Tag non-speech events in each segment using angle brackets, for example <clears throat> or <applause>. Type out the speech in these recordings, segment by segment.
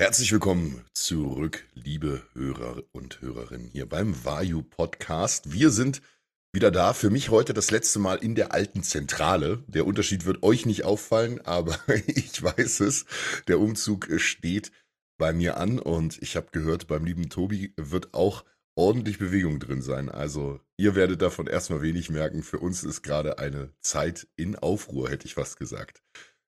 Herzlich willkommen zurück, liebe Hörer und Hörerinnen hier beim Vayu Podcast. Wir sind wieder da. Für mich heute das letzte Mal in der alten Zentrale. Der Unterschied wird euch nicht auffallen, <laughs> aber ich weiß es. Der Umzug steht bei mir an und ich habe gehört, beim lieben Tobi wird auch ordentlich Bewegung drin sein. Also ihr werdet davon erstmal wenig merken. Für uns ist gerade eine Zeit in Aufruhr, hätte ich fast gesagt.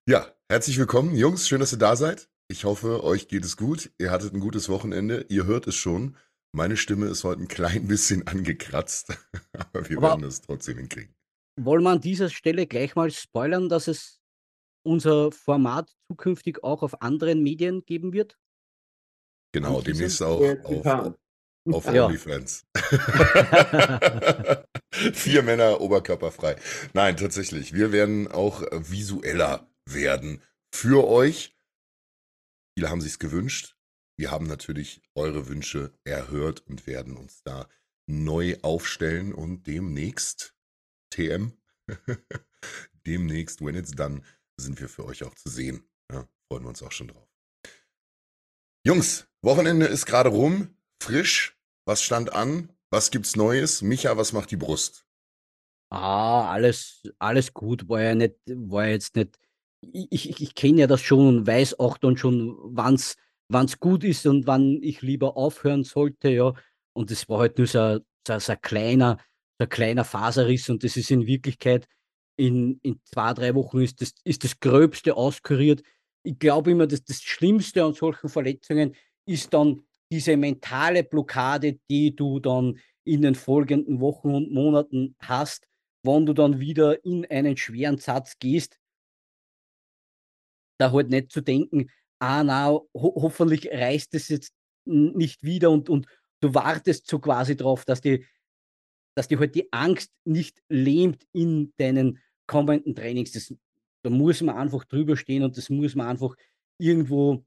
Ja, herzlich willkommen, Jungs. Schön, dass ihr da seid. Ich hoffe, euch geht es gut. Ihr hattet ein gutes Wochenende. Ihr hört es schon. Meine Stimme ist heute ein klein <laughs> bisschen angekratzt, <laughs> aber wir Aber werden es trotzdem hinkriegen. wollen wir an dieser Stelle gleich mal spoilern, dass es unser Format zukünftig auch auf anderen Medien geben wird? Genau, Anteasern? demnächst auch auf, auf Ja. OnlyFans. <laughs> Vier Männer oberkörperfrei. Nein, tatsächlich. Wir werden auch visueller werden für euch. Viele haben sich's gewünscht. Wir haben natürlich eure Wünsche erhört und werden uns da neu aufstellen und demnächst TM, <laughs> demnächst, when it's done, sind wir für euch auch zu sehen. Ja, freuen wir uns auch schon drauf. Jungs, Wochenende ist gerade rum, frisch. Was stand an? Was gibt's Neues? Micha, was macht die Brust? Ah, alles, alles gut. War ja nicht, war jetzt nicht. Ich, ich, ich kenne ja das schon und weiß auch dann schon, wann's, wann's gut ist und wann ich lieber aufhören sollte, ja. Und das war halt nur so, ein- so, so ein kleiner, so ein kleiner Faserriss und das ist in Wirklichkeit in, in zwei, drei Wochen ist das, ist das Gröbste auskuriert. Ich glaube immer, dass das Schlimmste an solchen Verletzungen ist dann diese mentale Blockade, die du dann in den folgenden Wochen und Monaten hast, wenn du dann wieder in einen schweren Satz gehst, da halt nicht zu denken, ah na, ho hoffentlich reißt es jetzt nicht wieder und, und du wartest so quasi drauf, dass die, dass die halt die Angst nicht lähmt in deinen kommenden Trainings. Das, da muss man einfach drüber stehen und das muss man einfach irgendwo,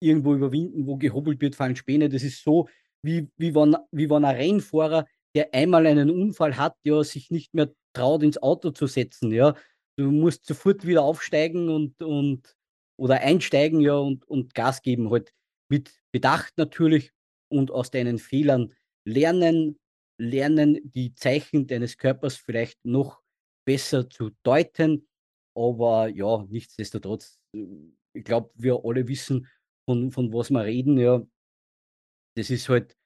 irgendwo überwinden, wo gehobelt wird, fallen Späne. Das ist so, wie, wie, wenn, wie wenn ein Rennfahrer, der einmal einen Unfall hat, ja, sich nicht mehr traut, ins Auto zu setzen. Ja. Du musst sofort wieder aufsteigen und, und oder einsteigen ja, und, und Gas geben. Halt mit Bedacht natürlich und aus deinen Fehlern lernen, lernen, die Zeichen deines Körpers vielleicht noch besser zu deuten. Aber ja, nichtsdestotrotz, äh, ich glaube, wir alle wissen, von, von was wir reden. Ja, das ist halt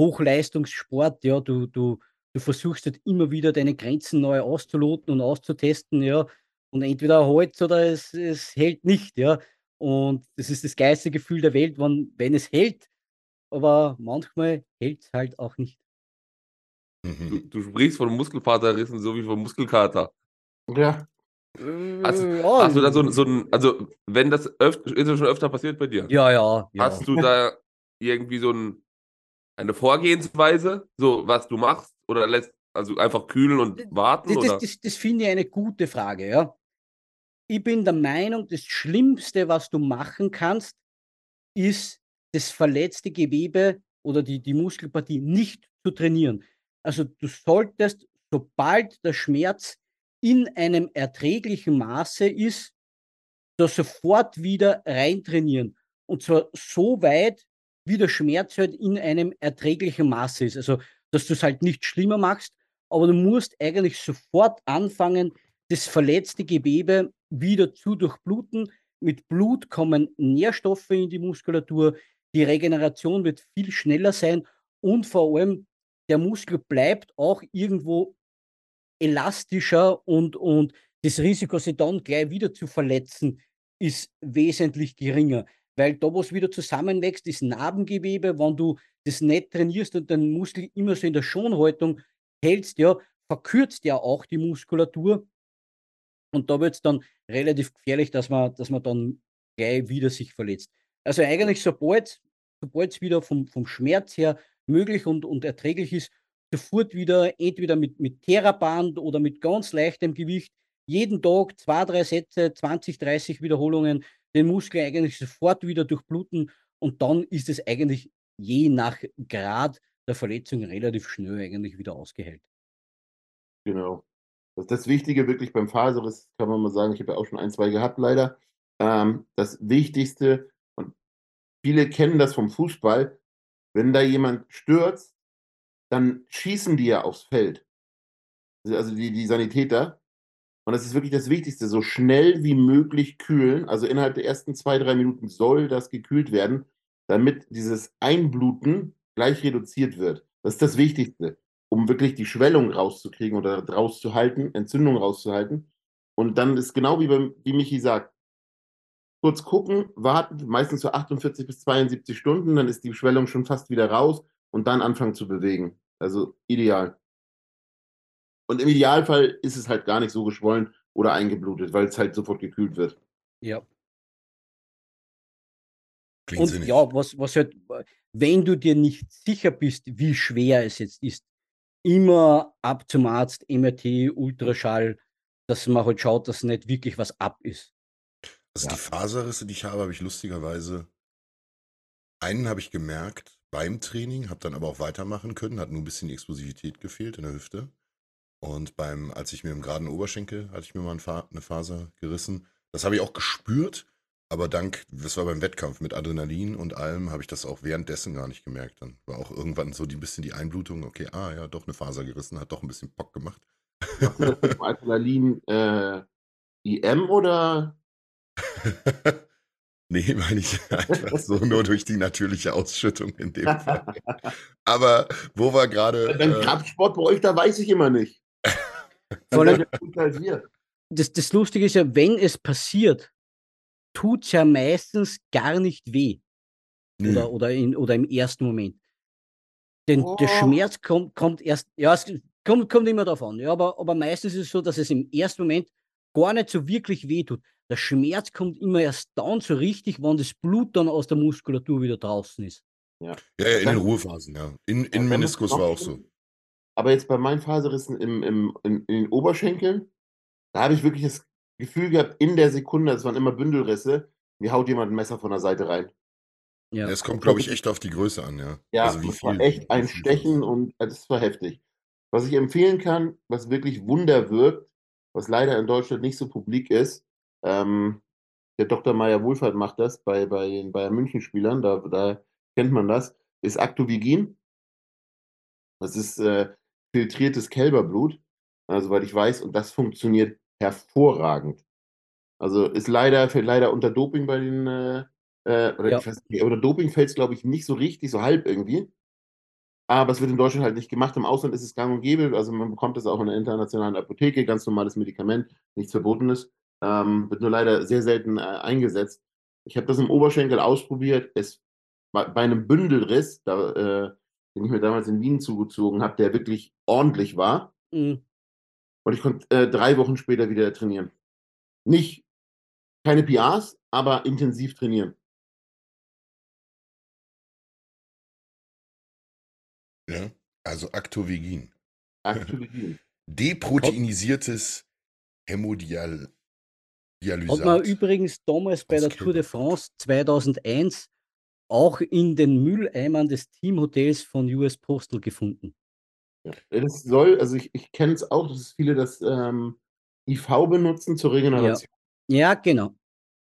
Hochleistungssport. Ja, du, du, du versuchst halt immer wieder deine Grenzen neu auszuloten und auszutesten. Ja, und entweder hält oder es, es hält nicht. Ja, und das ist das geilste Gefühl der Welt, wenn, wenn es hält. Aber manchmal hält es halt auch nicht. Du, Mhm. du sprichst von Muskelfaserrissen sowie von Muskelkater. Ja, Hast, Äh, ja, hast du da so, ein- so ein, also wenn das öf ist das schon öfter passiert bei dir? ja, ja, ja. Hast du da irgendwie so ein, eine Vorgehensweise, so was du machst? Oder lässt, also einfach kühlen und warten? Das, das, das, das finde ich eine gute Frage, ja. Ich bin der Meinung, das Schlimmste, was du machen kannst, ist, das verletzte Gewebe oder die, die Muskelpartie nicht zu trainieren. Also du solltest, sobald der Schmerz in einem erträglichen Maße ist, da sofort wieder reintrainieren. Und zwar so weit, wie der Schmerz halt in einem erträglichen Maße ist. Also, dass du es halt nicht schlimmer machst, aber du musst eigentlich sofort anfangen, das verletzte Gewebe wieder zu durchbluten. Mit Blut kommen Nährstoffe in die Muskulatur. Die Regeneration wird viel schneller sein und vor allem der Muskel bleibt auch irgendwo elastischer und, und das Risiko, sich dann gleich wieder zu verletzen, ist wesentlich geringer. Weil da, wo es wieder zusammenwächst, ist Narbengewebe. Wenn du das nicht trainierst und den Muskel immer so in der Schonhaltung hältst, ja, verkürzt ja auch die Muskulatur. Und da wird es dann relativ gefährlich, dass man, dass man dann gleich wieder sich verletzt. Also eigentlich, sobald es wieder vom, vom Schmerz her möglich und, und erträglich ist, sofort wieder entweder mit, mit Theraband oder mit ganz leichtem Gewicht jeden Tag zwei, drei Sätze, 20, 30 Wiederholungen, den Muskel eigentlich sofort wieder durchbluten und dann ist es eigentlich je nach Grad der Verletzung relativ schnell eigentlich wieder ausgeheilt. genau. Das, das Wichtige wirklich beim Faserriss, kann man mal sagen, ich habe ja auch schon ein, zwei gehabt leider. Ähm, das Wichtigste, und viele kennen das vom Fußball. Wenn da jemand stürzt, dann schießen die ja aufs Feld. Also die, die Sanitäter. Und das ist wirklich das Wichtigste, so schnell wie möglich kühlen. Also innerhalb der ersten zwei, drei Minuten soll das gekühlt werden, damit dieses Einbluten gleich reduziert wird. Das ist das Wichtigste, um wirklich die Schwellung rauszukriegen oder rauszuhalten, Entzündung rauszuhalten. Und dann ist genau wie, beim, wie Michi sagt, kurz gucken, warten, meistens so 48 bis 72 Stunden, dann ist die Schwellung schon fast wieder raus und dann anfangen zu bewegen. Also ideal. Und im Idealfall ist es halt gar nicht so geschwollen oder eingeblutet, weil es halt sofort gekühlt wird. Ja. Klingt Und sinnig. ja, was, was halt, wenn du dir nicht sicher bist, wie schwer es jetzt ist, immer ab zum Arzt, MRT, Ultraschall, dass man halt schaut, dass nicht wirklich was ab ist. Also Ja. die Faserrisse, die ich habe, habe ich lustigerweise. Einen habe ich gemerkt beim Training, habe dann aber auch weitermachen können, hat nur ein bisschen die Explosivität gefehlt in der Hüfte. Und beim, als ich mir im geraden Oberschenkel, hatte ich mir mal eine Faser gerissen. Das habe ich auch gespürt, aber dank, das war beim Wettkampf mit Adrenalin und allem, habe ich das auch währenddessen gar nicht gemerkt. Dann war auch irgendwann so die bisschen die Einblutung, okay, ah ja, doch eine Faser gerissen, hat doch ein bisschen Bock gemacht. Machst du das mit dem <laughs> Adrenalin äh, IM oder? <laughs> Nee, meine ich einfach so nur durch die natürliche Ausschüttung in dem <laughs> Fall. Aber wo wir gerade. Beim Äh, Kraftsport bei euch, da weiß ich immer nicht. Vor allem, das, das Lustige ist ja, wenn es passiert, tut es ja meistens gar nicht weh. nö. Oder, oder, in, oder im ersten Moment. Denn der Oh. Schmerz kommt, kommt erst, ja, es kommt, kommt immer darauf an. Ja, aber, aber meistens ist es so, dass es im ersten Moment gar nicht so wirklich weh tut. Der Schmerz kommt immer erst dann so richtig, wenn das Blut dann aus der Muskulatur wieder draußen ist. Ja, ja, in den Ruhephasen, ja. In, Ja, in dann Meniskus war auch so. Aber jetzt bei meinen Faserrissen im, im, in, in den Oberschenkeln, da habe ich wirklich das Gefühl gehabt, in der Sekunde, es waren immer Bündelrisse, mir haut jemand ein Messer von der Seite rein. Ja. Es kommt, glaube ich, echt auf die Größe an, ja. Ja, also wie das war viel. echt ein Stechen und äh, das war heftig. Was ich empfehlen kann, was wirklich Wunder wirkt, was leider in Deutschland nicht so publik ist, ähm, der Dr. Meyer Wohlfahrt macht das bei, bei den Bayern München Spielern, da, da kennt man das, ist Actovigin. Das ist äh, filtriertes Kälberblut, also weil ich weiß, und das funktioniert hervorragend. Also ist leider, fällt leider unter Doping bei den, äh, äh, oder Ja. ich weiß nicht, unter Doping fällt es, glaube ich, nicht so richtig, so halb irgendwie. Aber es wird in Deutschland halt nicht gemacht. Im Ausland ist es gang und gäbe. Also man bekommt das auch in der internationalen Apotheke, ganz normales Medikament, nichts Verbotenes. Ähm, wird nur leider sehr selten äh, eingesetzt. Ich habe das im Oberschenkel ausprobiert. Es bei, bei einem Bündelriss, da, äh, den ich mir damals in Wien zugezogen habe, der wirklich ordentlich war. Mm, Und ich konnte äh, drei Wochen später wieder trainieren. Nicht keine PRs, aber intensiv trainieren. Ja, also Actovegin. Actovigin. <laughs> Deproteinisiertes Hämodial. Hat man übrigens damals bei der Tour de. France 2001 auch in den Mülleimern des Teamhotels von US Postal gefunden. Ja. Das soll, also ich, ich kenne es auch, dass viele das ähm, IV benutzen zur Regeneration. Ja, genau.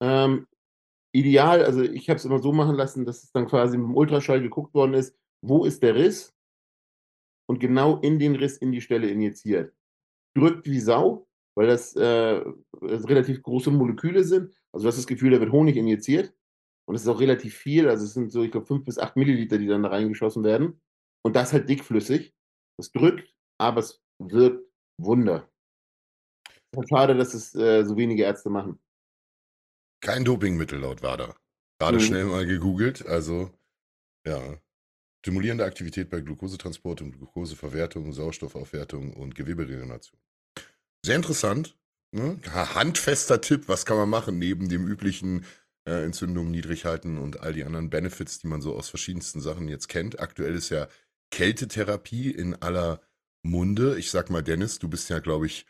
Ähm, ideal, also ich habe es immer so machen lassen, dass es dann quasi mit dem Ultraschall geguckt worden ist, wo ist der Riss und genau in den Riss in die Stelle injiziert. Drückt wie Sau, weil das, äh, das relativ große Moleküle sind. Also du hast das Gefühl, da wird Honig injiziert und es ist auch relativ viel, also es sind so, ich glaube, fünf bis acht Milliliter, die dann da reingeschossen werden. Und das halt dickflüssig. Es drückt, aber es wirkt Wunder. Halt schade, dass es äh, so wenige Ärzte machen. Kein Dopingmittel laut WADA. Gerade Mhm. schnell mal gegoogelt. Also, ja. Stimulierende Aktivität bei Glukosetransport und Glukoseverwertung, Sauerstoffaufwertung und Geweberegeneration. Sehr interessant. Ne? Ha- Handfester Tipp, was kann man machen neben dem üblichen äh, Entzündungen niedrig halten und all die anderen Benefits, die man so aus verschiedensten Sachen jetzt kennt. Aktuell ist ja Kältetherapie in aller Munde. Ich sag mal, Dennis, du bist ja, glaube ich,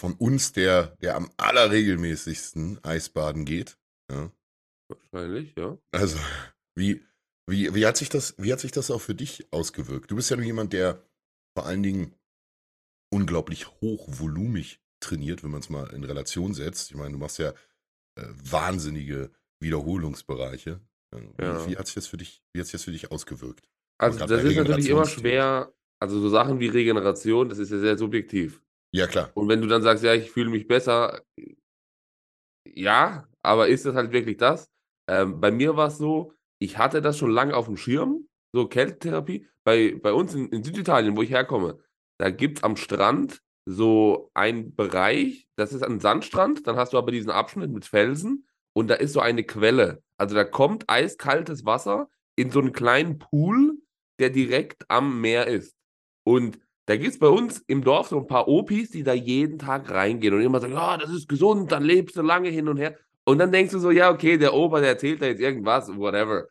von uns der, der am allerregelmäßigsten Eisbaden geht. Ja. Wahrscheinlich, ja. Also, wie, wie, wie, hat sich das, wie hat sich das auch für dich ausgewirkt? Du bist ja nur jemand, der vor allen Dingen unglaublich hochvolumig trainiert, wenn man es mal in Relation setzt. Ich meine, du machst ja äh, wahnsinnige Wiederholungsbereiche. Wie, Ja. wie hat sich das für dich, wie hat sich das für dich ausgewirkt? Also das ist natürlich immer schwer. Also so Sachen wie Regeneration, das ist ja sehr subjektiv. Ja, klar. Und wenn du dann sagst, ja, ich fühle mich besser, ja, aber ist das halt wirklich das? Ähm, bei mir war es so, ich hatte das schon lange auf dem Schirm, so Kältetherapie. Bei, bei uns in, in Süditalien, wo ich herkomme, da gibt es am Strand so einen Bereich, das ist ein Sandstrand, dann hast du aber diesen Abschnitt mit Felsen und da ist so eine Quelle. Also da kommt eiskaltes Wasser in so einen kleinen Pool, der direkt am Meer ist. Und da gibt es bei uns im Dorf so ein paar Opis, die da jeden Tag reingehen und immer sagen, ja, das ist gesund, dann lebst du lange hin und her. Und dann denkst du so, ja, okay, der Opa, der erzählt da jetzt irgendwas, whatever.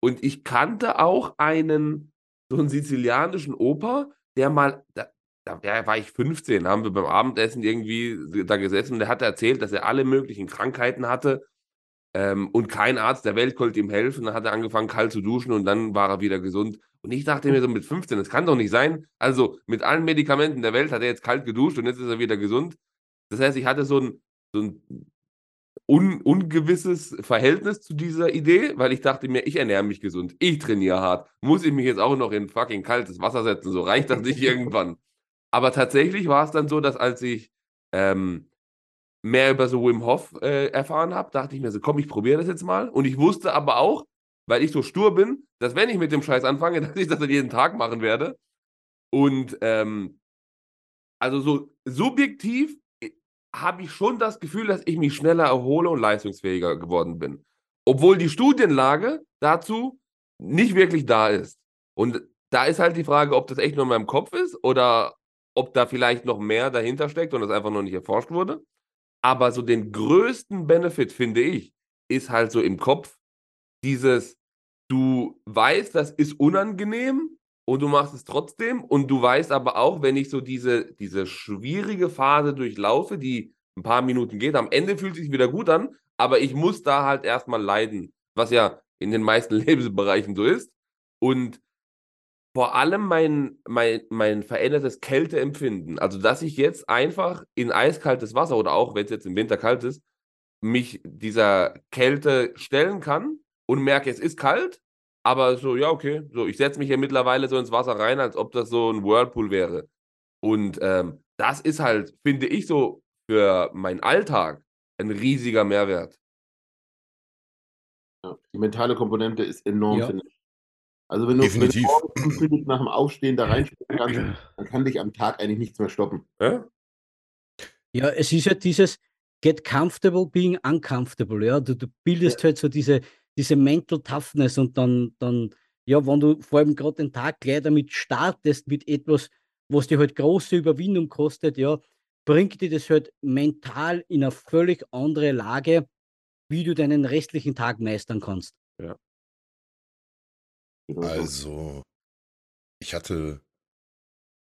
Und ich kannte auch einen, so einen sizilianischen Opa, der mal, da, da war ich 15, haben wir beim Abendessen irgendwie da gesessen und der hat erzählt, dass er alle möglichen Krankheiten hatte ähm, und kein Arzt der Welt konnte ihm helfen. Dann hat er angefangen, kalt zu duschen und dann war er wieder gesund. Und ich dachte mir so mit 15, das kann doch nicht sein. Also mit allen Medikamenten der Welt hat er jetzt kalt geduscht und jetzt ist er wieder gesund. Das heißt, ich hatte so ein, so ein un, ungewisses Verhältnis zu dieser Idee, weil ich dachte mir, ich ernähre mich gesund, ich trainiere hart. Muss ich mich jetzt auch noch in fucking kaltes Wasser setzen? So reicht das nicht <laughs> irgendwann. Aber tatsächlich war es dann so, dass als ich ähm, mehr über so Wim Hof äh, erfahren habe, dachte ich mir so, komm, ich probiere das jetzt mal. Und ich wusste aber auch, weil ich so stur bin, dass wenn ich mit dem Scheiß anfange, <laughs> dass ich das dann jeden Tag machen werde. Und ähm, also so subjektiv äh, habe ich schon das Gefühl, dass ich mich schneller erhole und leistungsfähiger geworden bin. Obwohl die Studienlage dazu nicht wirklich da ist. Und da ist halt die Frage, ob das echt nur in meinem Kopf ist oder ob da vielleicht noch mehr dahinter steckt und das einfach noch nicht erforscht wurde. Aber so den größten Benefit, finde ich, ist halt so im Kopf dieses, du weißt, das ist unangenehm und du machst es trotzdem und du weißt aber auch, wenn ich so diese, diese schwierige Phase durchlaufe, die ein paar Minuten geht, am Ende fühlt sich wieder gut an, aber ich muss da halt erstmal leiden, was ja in den meisten <laughs> Lebensbereichen so ist. Und vor allem mein, mein, mein verändertes Kälteempfinden, also dass ich jetzt einfach in eiskaltes Wasser oder auch wenn es jetzt im Winter kalt ist, mich dieser Kälte stellen kann und merke, es ist kalt, aber so, ja, okay, so, ich setze mich ja mittlerweile so ins Wasser rein, als ob das so ein Whirlpool wäre. Und ähm, das ist halt, finde ich, so für meinen Alltag ein riesiger Mehrwert. Ja, die mentale Komponente ist enorm, Ja. finde ich. Also wenn du, wenn du Definitiv. morgens fünf Minuten nach dem Aufstehen da reinspringen <clears throat> kannst, dann kann dich am Tag eigentlich nichts mehr stoppen. Ja? Ja, es ist ja dieses get comfortable being uncomfortable. Ja, du, du bildest halt so diese, diese Mental Toughness und dann, dann, ja, wenn du vor allem gerade den Tag gleich damit startest, mit etwas, was dir halt große Überwindung kostet, ja, bringt dir das halt mental in eine völlig andere Lage, wie du deinen restlichen Tag meistern kannst. So. Also, ich hatte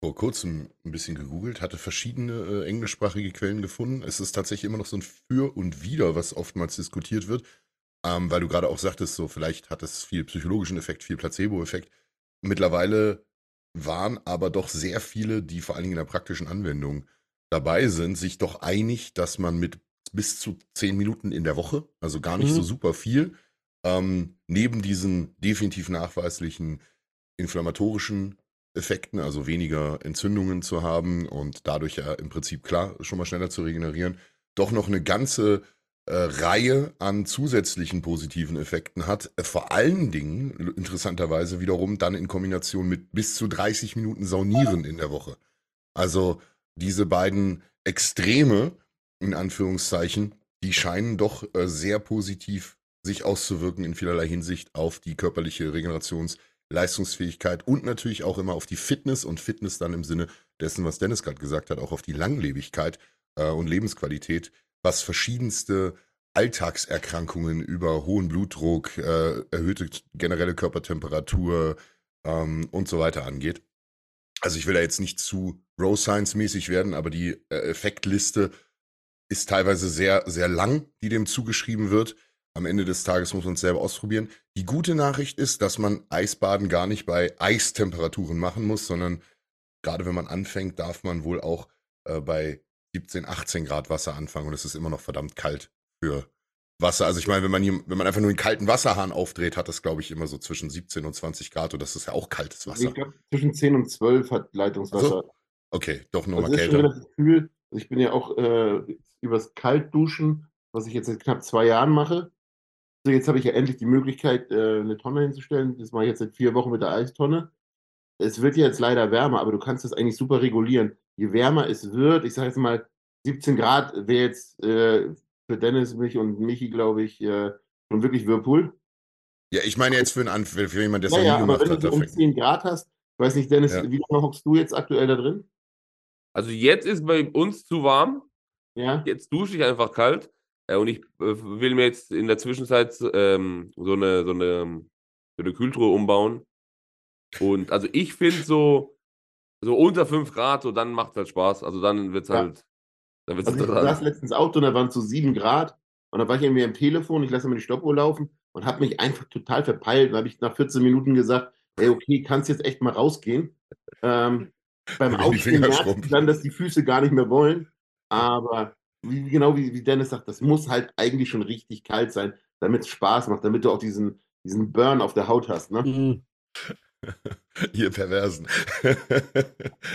vor kurzem ein bisschen gegoogelt, hatte verschiedene äh, englischsprachige Quellen gefunden. Es ist tatsächlich immer noch so ein Für und Wider, was oftmals diskutiert wird. Ähm, weil du gerade auch sagtest, so vielleicht hat es viel psychologischen Effekt, viel Placebo-Effekt. Mittlerweile waren aber doch sehr viele, die vor allen Dingen in der praktischen Anwendung dabei sind, sich doch einig, dass man mit bis zu zehn Minuten in der Woche, also gar nicht Mhm. so super viel, ähm, neben diesen definitiv nachweislichen inflammatorischen Effekten, also weniger Entzündungen zu haben und dadurch ja im Prinzip klar schon mal schneller zu regenerieren, doch noch eine ganze äh, Reihe an zusätzlichen positiven Effekten hat. Äh, vor allen Dingen, interessanterweise wiederum, dann in Kombination mit bis zu 30 Minuten Saunieren in der Woche. Also diese beiden Extreme, in Anführungszeichen, die scheinen doch äh, sehr positiv sich auszuwirken in vielerlei Hinsicht auf die körperliche Regenerationsleistungsfähigkeit und natürlich auch immer auf die Fitness und Fitness dann im Sinne dessen, was Dennis gerade gesagt hat, auch auf die Langlebigkeit äh, und Lebensqualität, was verschiedenste Alltagserkrankungen über hohen Blutdruck, äh, erhöhte generelle Körpertemperatur ähm, und so weiter angeht. Also ich will da jetzt nicht zu Row Science mäßig werden, aber die äh, Effektliste ist teilweise sehr, sehr lang, die dem zugeschrieben wird. Am Ende des Tages muss man es selber ausprobieren. Die gute Nachricht ist, dass man Eisbaden gar nicht bei Eistemperaturen machen muss, sondern gerade wenn man anfängt, darf man wohl auch äh, bei 17, 18 Grad Wasser anfangen und es ist immer noch verdammt kalt für Wasser. Also ich meine, wenn man hier, wenn man einfach nur einen kalten Wasserhahn aufdreht, hat das, glaube ich, immer so zwischen 17 und 20 Grad und das ist ja auch kaltes Wasser. Ich glaube, zwischen 10 und 12 hat Leitungswasser. So. Okay, doch Also nochmal das schon kälter. relativ kühl. Also ich bin ja auch äh, übers Kaltduschen, was ich jetzt seit knapp zwei Jahren mache. So, jetzt habe ich ja endlich die Möglichkeit, äh, eine Tonne hinzustellen. Das mache ich jetzt seit vier Wochen mit der Eistonne. Es wird ja jetzt leider wärmer, aber du kannst das eigentlich super regulieren. Je wärmer es wird, ich sage jetzt mal 17 Grad wäre jetzt äh, für Dennis, mich und Michi, glaube ich, äh, schon wirklich Whirlpool. Ja, ich meine jetzt für, einen Anf für jemanden, der es Ja, noch ja, nie aber gemacht wenn hat. du so um dafür- 10 Grad hast, ich weiß nicht, Dennis, Ja. wie lange hockst du jetzt aktuell da drin? Also jetzt ist bei uns zu warm. Ja? Jetzt dusche ich einfach kalt. Äh, und ich äh, will mir jetzt in der Zwischenzeit ähm, so, eine, so, eine, so eine Kühltruhe umbauen. Und also ich finde so, so unter 5 Grad, so dann macht es halt Spaß. Also dann wird es Ja. halt, dann wird's Also ich interessant. saß letztens Auto und da waren es so sieben Grad und da war ich irgendwie am Telefon, ich lasse mir die Stoppuhr laufen und habe mich einfach total verpeilt. Da habe ich nach 14 Minuten gesagt, ey, okay, kannst jetzt echt mal rausgehen. Ähm, beim Aufstehen merkst du dann, dass die Füße gar nicht mehr wollen. Aber wie, genau wie, wie Dennis sagt, das muss halt eigentlich schon richtig kalt sein, damit es Spaß macht, damit du auch diesen, diesen Burn auf der Haut hast. Ne? Mhm. <laughs> Ihr Perversen.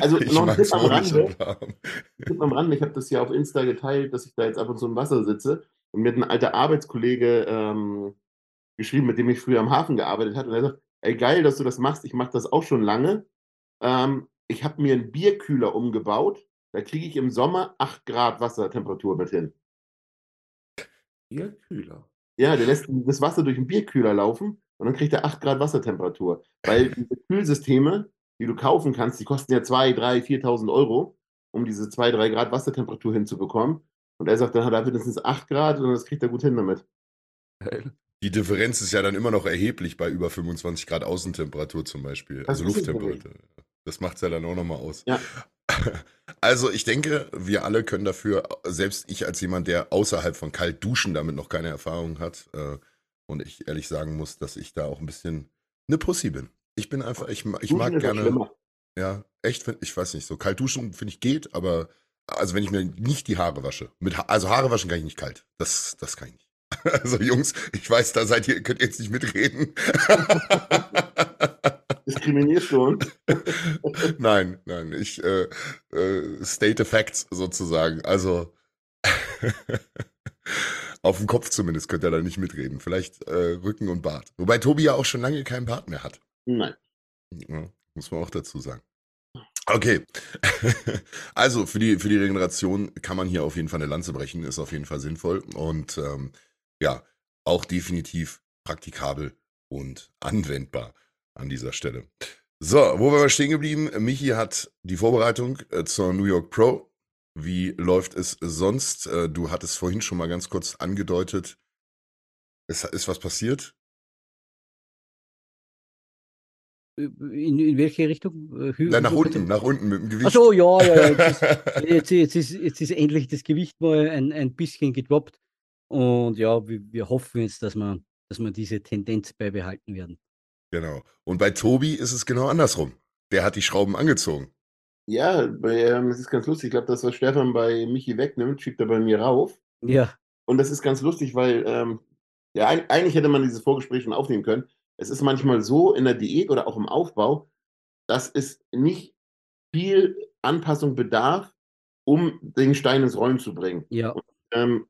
Also ich noch ein Tipp am auch nicht so Rande. Tipp am Rande, ich habe das ja auf Insta geteilt, dass ich da jetzt ab und zu im Wasser sitze. Und mir hat ein alter Arbeitskollege ähm, geschrieben, mit dem ich früher am Hafen gearbeitet habe. Und er sagt, ey, geil, dass du das machst. Ich mache das auch schon lange. Ähm, ich habe mir einen Bierkühler umgebaut. Da kriege ich im Sommer 8 Grad Wassertemperatur mit hin. Hier kühler. Ja, der lässt das Wasser durch den Bierkühler laufen und dann kriegt er 8 Grad Wassertemperatur. Weil diese Kühlsysteme, die du kaufen kannst, die kosten ja 2, 3, 4.000 Euro, um diese 2, 3 Grad Wassertemperatur hinzubekommen. Und er sagt, dann hat er mindestens 8 Grad und das kriegt er gut hin damit. Geil. Die Differenz ist ja dann immer noch erheblich bei über 25 Grad Außentemperatur zum Beispiel. Das Also Lufttemperatur. Das macht es ja dann auch nochmal aus. Ja. <laughs> Also ich denke, wir alle können dafür, selbst ich als jemand, der außerhalb von kalt duschen damit noch keine Erfahrung hat, äh, und ich ehrlich sagen muss, dass ich da auch ein bisschen eine Pussy bin. Ich bin einfach, ich, ich mag gerne, ja, echt, find- ich weiß nicht, so kalt duschen finde ich geht, aber also wenn ich mir nicht die Haare wasche, mit ha also Haare waschen kann ich nicht kalt. Das, das kann ich nicht. <laughs> Also Jungs, ich weiß, da seid ihr, könnt ihr jetzt nicht mitreden. <laughs> Diskriminierst du uns? <laughs> nein, nein, ich äh, äh, state facts sozusagen. Also <laughs> auf dem Kopf zumindest könnt ihr da nicht mitreden. Vielleicht äh, Rücken und Bart. Wobei Tobi ja auch schon lange keinen Bart mehr hat. Nein. Ja, muss man auch dazu sagen. Okay. <laughs> also für die, für die Regeneration kann man hier auf jeden Fall eine Lanze brechen, ist auf jeden Fall sinnvoll und ähm, ja, auch definitiv praktikabel und anwendbar an dieser Stelle. So, wo waren wir stehen geblieben? Michi hat die Vorbereitung äh, zur New York Pro. Wie läuft es sonst? Äh, du hattest vorhin schon mal ganz kurz angedeutet, es ist was passiert. In, in welche Richtung? Äh, Hü- Na, nach Hü- unten, nach unten mit dem Gewicht. Ach so, ja, ja, ja. Jetzt ist, <laughs> jetzt, jetzt, ist, jetzt ist endlich das Gewicht mal ein, ein bisschen gedroppt. Und ja, wir, wir hoffen jetzt, dass wir, dass wir diese Tendenz beibehalten werden. Genau. Und bei Tobi ist es genau andersrum. Der hat die Schrauben angezogen. Ja, bei, ähm, es ist ganz lustig. Ich glaube, das, was Stefan bei Michi wegnimmt, schiebt er bei mir rauf. Ja, Und das ist ganz lustig, weil ähm, ja, eig- eigentlich hätte man dieses Vorgespräch schon aufnehmen können. Es ist manchmal so in der Diät oder auch im Aufbau, dass es nicht viel Anpassung bedarf, um den Stein ins Rollen zu bringen. ja, Ähm,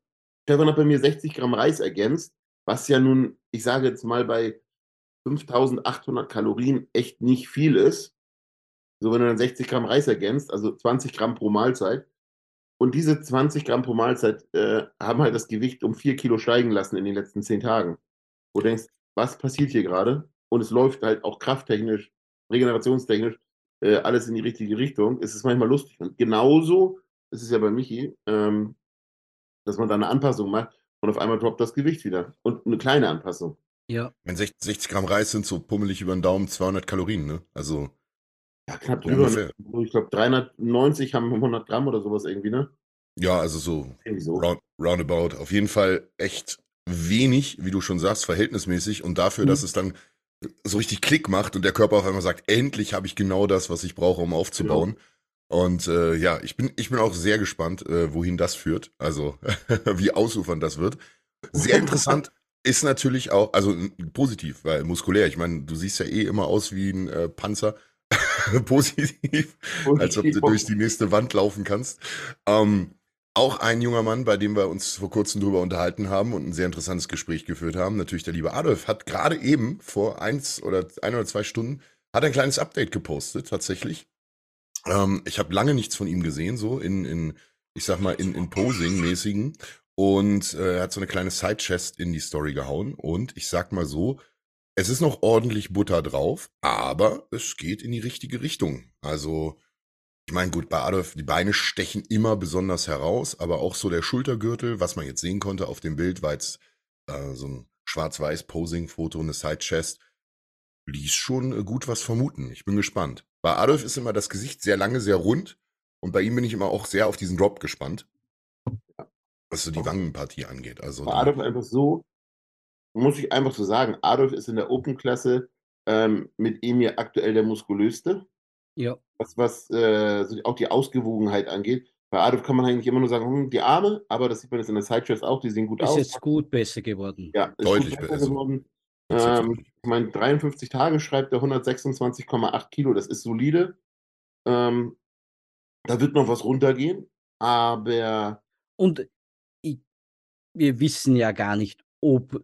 Stefan hat bei mir 60 Gramm Reis ergänzt, was ja nun, ich sage jetzt mal, bei 5800 Kalorien echt nicht viel ist. So, wenn du dann 60 Gramm Reis ergänzt, also 20 Gramm pro Mahlzeit. Und diese 20 Gramm pro Mahlzeit äh, haben halt das Gewicht um 4 Kilo steigen lassen in den letzten 10 Tagen. Wo du denkst, was passiert hier gerade? Und es läuft halt auch krafttechnisch, regenerationstechnisch, äh, alles in die richtige Richtung. Es ist manchmal lustig. Und genauso ist es ja bei Michi, ähm, dass man da eine Anpassung macht und auf einmal droppt das Gewicht wieder. Und eine kleine Anpassung. Ja. Wenn 60, 60 Gramm Reis sind so pummelig über den Daumen 200 Kalorien, ne? Also, Ja, knapp drüber. Ungefähr. ne? Ich glaube, 390 haben 100 Gramm oder sowas irgendwie, ne? ja, also so Irgendwie so. round, roundabout. Auf jeden Fall echt wenig, wie du schon sagst, verhältnismäßig. Und dafür, Mhm. dass es dann so richtig Klick macht und der Körper auf einmal sagt, endlich habe ich genau das, was ich brauche, um aufzubauen. Und äh, ja, ich bin, ich bin auch sehr gespannt, äh, wohin das führt. Also, <laughs> wie ausufernd das wird. Sehr interessant ist natürlich auch, also positiv, weil muskulär. Ich meine, du siehst ja eh immer aus wie ein äh, Panzer. <laughs> positiv, als ob du durch die nächste Wand laufen kannst. Ähm, auch ein junger Mann, bei dem wir uns vor kurzem drüber unterhalten haben und ein sehr interessantes Gespräch geführt haben. Natürlich der liebe Adolf hat gerade eben vor eins oder ein oder zwei Stunden hat ein kleines Update gepostet tatsächlich. Ähm, ich habe lange nichts von ihm gesehen, so in, in ich sag mal in, in Posing-mäßigen und äh, er hat so eine kleine Side-Chest in die Story gehauen und ich sag mal so, es ist noch ordentlich Butter drauf, aber es geht in die richtige Richtung. Also ich meine, gut, bei Adolf, die Beine stechen immer besonders heraus, aber auch so der Schultergürtel, was man jetzt sehen konnte auf dem Bild, war jetzt äh, so ein schwarz-weiß Posing-Foto, eine Side-Chest, ließ schon äh, gut was vermuten. Ich bin gespannt. Bei Adolf ist immer das Gesicht sehr lange, sehr rund und bei ihm bin ich immer auch sehr auf diesen Drop gespannt, was so die Wangenpartie angeht. Also bei Adolf einfach so, muss ich einfach so sagen, Adolf ist in der Open-Klasse ähm, mit Emir aktuell der muskulöste. Ja. Was, was äh, so auch die Ausgewogenheit angeht. Bei Adolf kann man eigentlich immer nur sagen, hm, die Arme, aber das sieht man jetzt in der Sidechest auch, die sehen gut Ist aus. jetzt gut besser geworden. Ja, ist Deutlich gut besser besser. geworden. Ähm, ich meine, 53 Tage schreibt er 126,8 Kilo, das ist solide. Ähm, da wird noch was runtergehen, aber Und wir wissen ja gar nicht, ob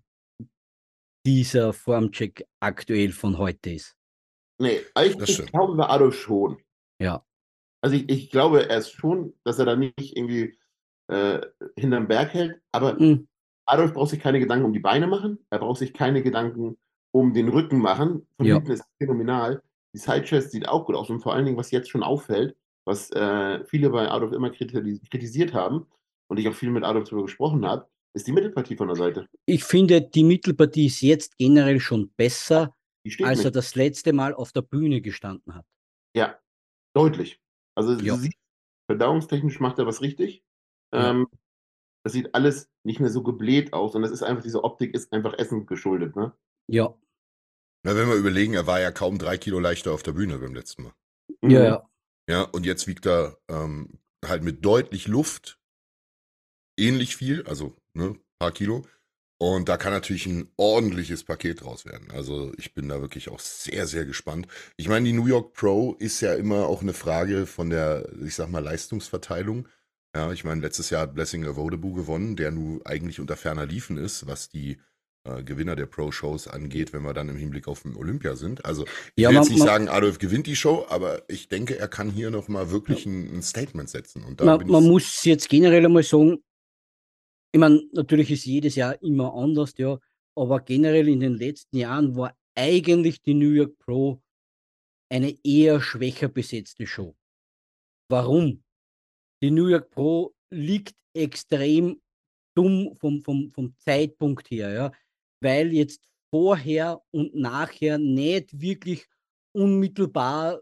dieser Formcheck aktuell von heute ist. nee, ich, Das ich stimmt. glaube bei Adolf schon. Ja. Also ich, ich glaube erst schon, dass er da nicht irgendwie äh, hinterm Berg hält, aber Hm, Adolf braucht sich keine Gedanken um die Beine machen, er braucht sich keine Gedanken um den Rücken machen. Von Ja. hinten ist es phänomenal. Die Sidechest sieht auch gut aus und vor allen Dingen, was jetzt schon auffällt, was äh, viele bei Adolf immer kriti- kritisiert haben und ich auch viel mit Adolf darüber gesprochen habe, ist die Mittelpartie von der Seite. Ich finde, die Mittelpartie ist jetzt generell schon besser, als er nicht. das letzte Mal auf der Bühne gestanden hat. Ja, deutlich. Also Ja. verdauungstechnisch macht er was richtig. Ja. Ähm, das sieht alles nicht mehr so gebläht aus und das ist einfach, diese Optik ist einfach Essen geschuldet. Ne? Ja, Na, wenn wir überlegen, er war ja kaum drei Kilo leichter auf der Bühne beim letzten Mal. Mhm. ja, ja. Ja, und jetzt wiegt er ähm, halt mit deutlich Luft ähnlich viel, also ne, paar Kilo. Und da kann natürlich ein ordentliches Paket draus werden. Also ich bin da wirklich auch sehr, sehr gespannt. Ich meine, die New York Pro ist ja immer auch eine Frage von der, ich sag mal, Leistungsverteilung. Ja, ich meine, letztes Jahr hat Blessing Avodebu gewonnen, der nun eigentlich unter ferner Liefen ist, was die äh, Gewinner der Pro-Shows angeht, wenn wir dann im Hinblick auf den Olympia sind. Also ich Ja, will jetzt nicht man- sagen, Adolf gewinnt die Show, aber ich denke, er kann hier nochmal wirklich ein, ein Statement setzen. Und da Man, man muss jetzt generell einmal sagen, ich meine, natürlich ist jedes Jahr immer anders, ja, aber generell in den letzten Jahren war eigentlich die New York Pro eine eher schwächer besetzte Show. Warum? Die New York Pro liegt extrem dumm vom, vom, vom Zeitpunkt her, ja, weil jetzt vorher und nachher nicht wirklich unmittelbar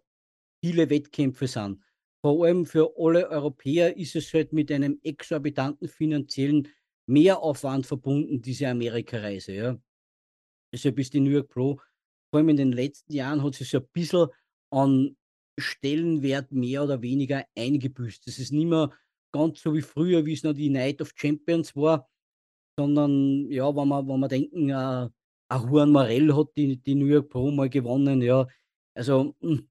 viele Wettkämpfe sind. Vor allem für alle Europäer ist es halt mit einem exorbitanten finanziellen Mehraufwand verbunden, diese Amerikareise. Ja. Deshalb ist die New York Pro, vor allem in den letzten Jahren, hat sich so ein bisschen an Stellenwert mehr oder weniger eingebüßt. Das ist nicht mehr ganz so wie früher, wie es noch die Night of Champions war, sondern ja, wenn wir, wenn wir denken, äh, auch Juan Morell hat die, die New York Pro mal gewonnen, ja. Also mh,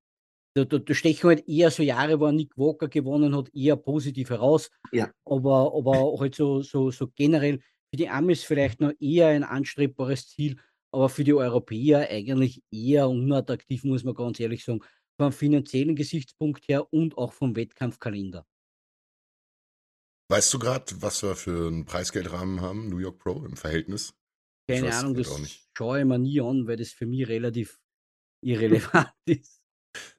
da, da, da stechen halt eher so Jahre, wo Nick Walker gewonnen hat, eher positiv heraus. Ja. Aber, aber halt so, so, so generell für die Amis vielleicht noch eher ein anstrebbares Ziel, aber für die Europäer eigentlich eher unattraktiv, muss man ganz ehrlich sagen. Vom finanziellen Gesichtspunkt her und auch vom Wettkampfkalender. weißt du gerade, was wir für einen Preisgeldrahmen haben, New York Pro im Verhältnis? Keine Ahnung, grad das schaue ich mir nie an, weil das für mich relativ irrelevant <laughs> ist.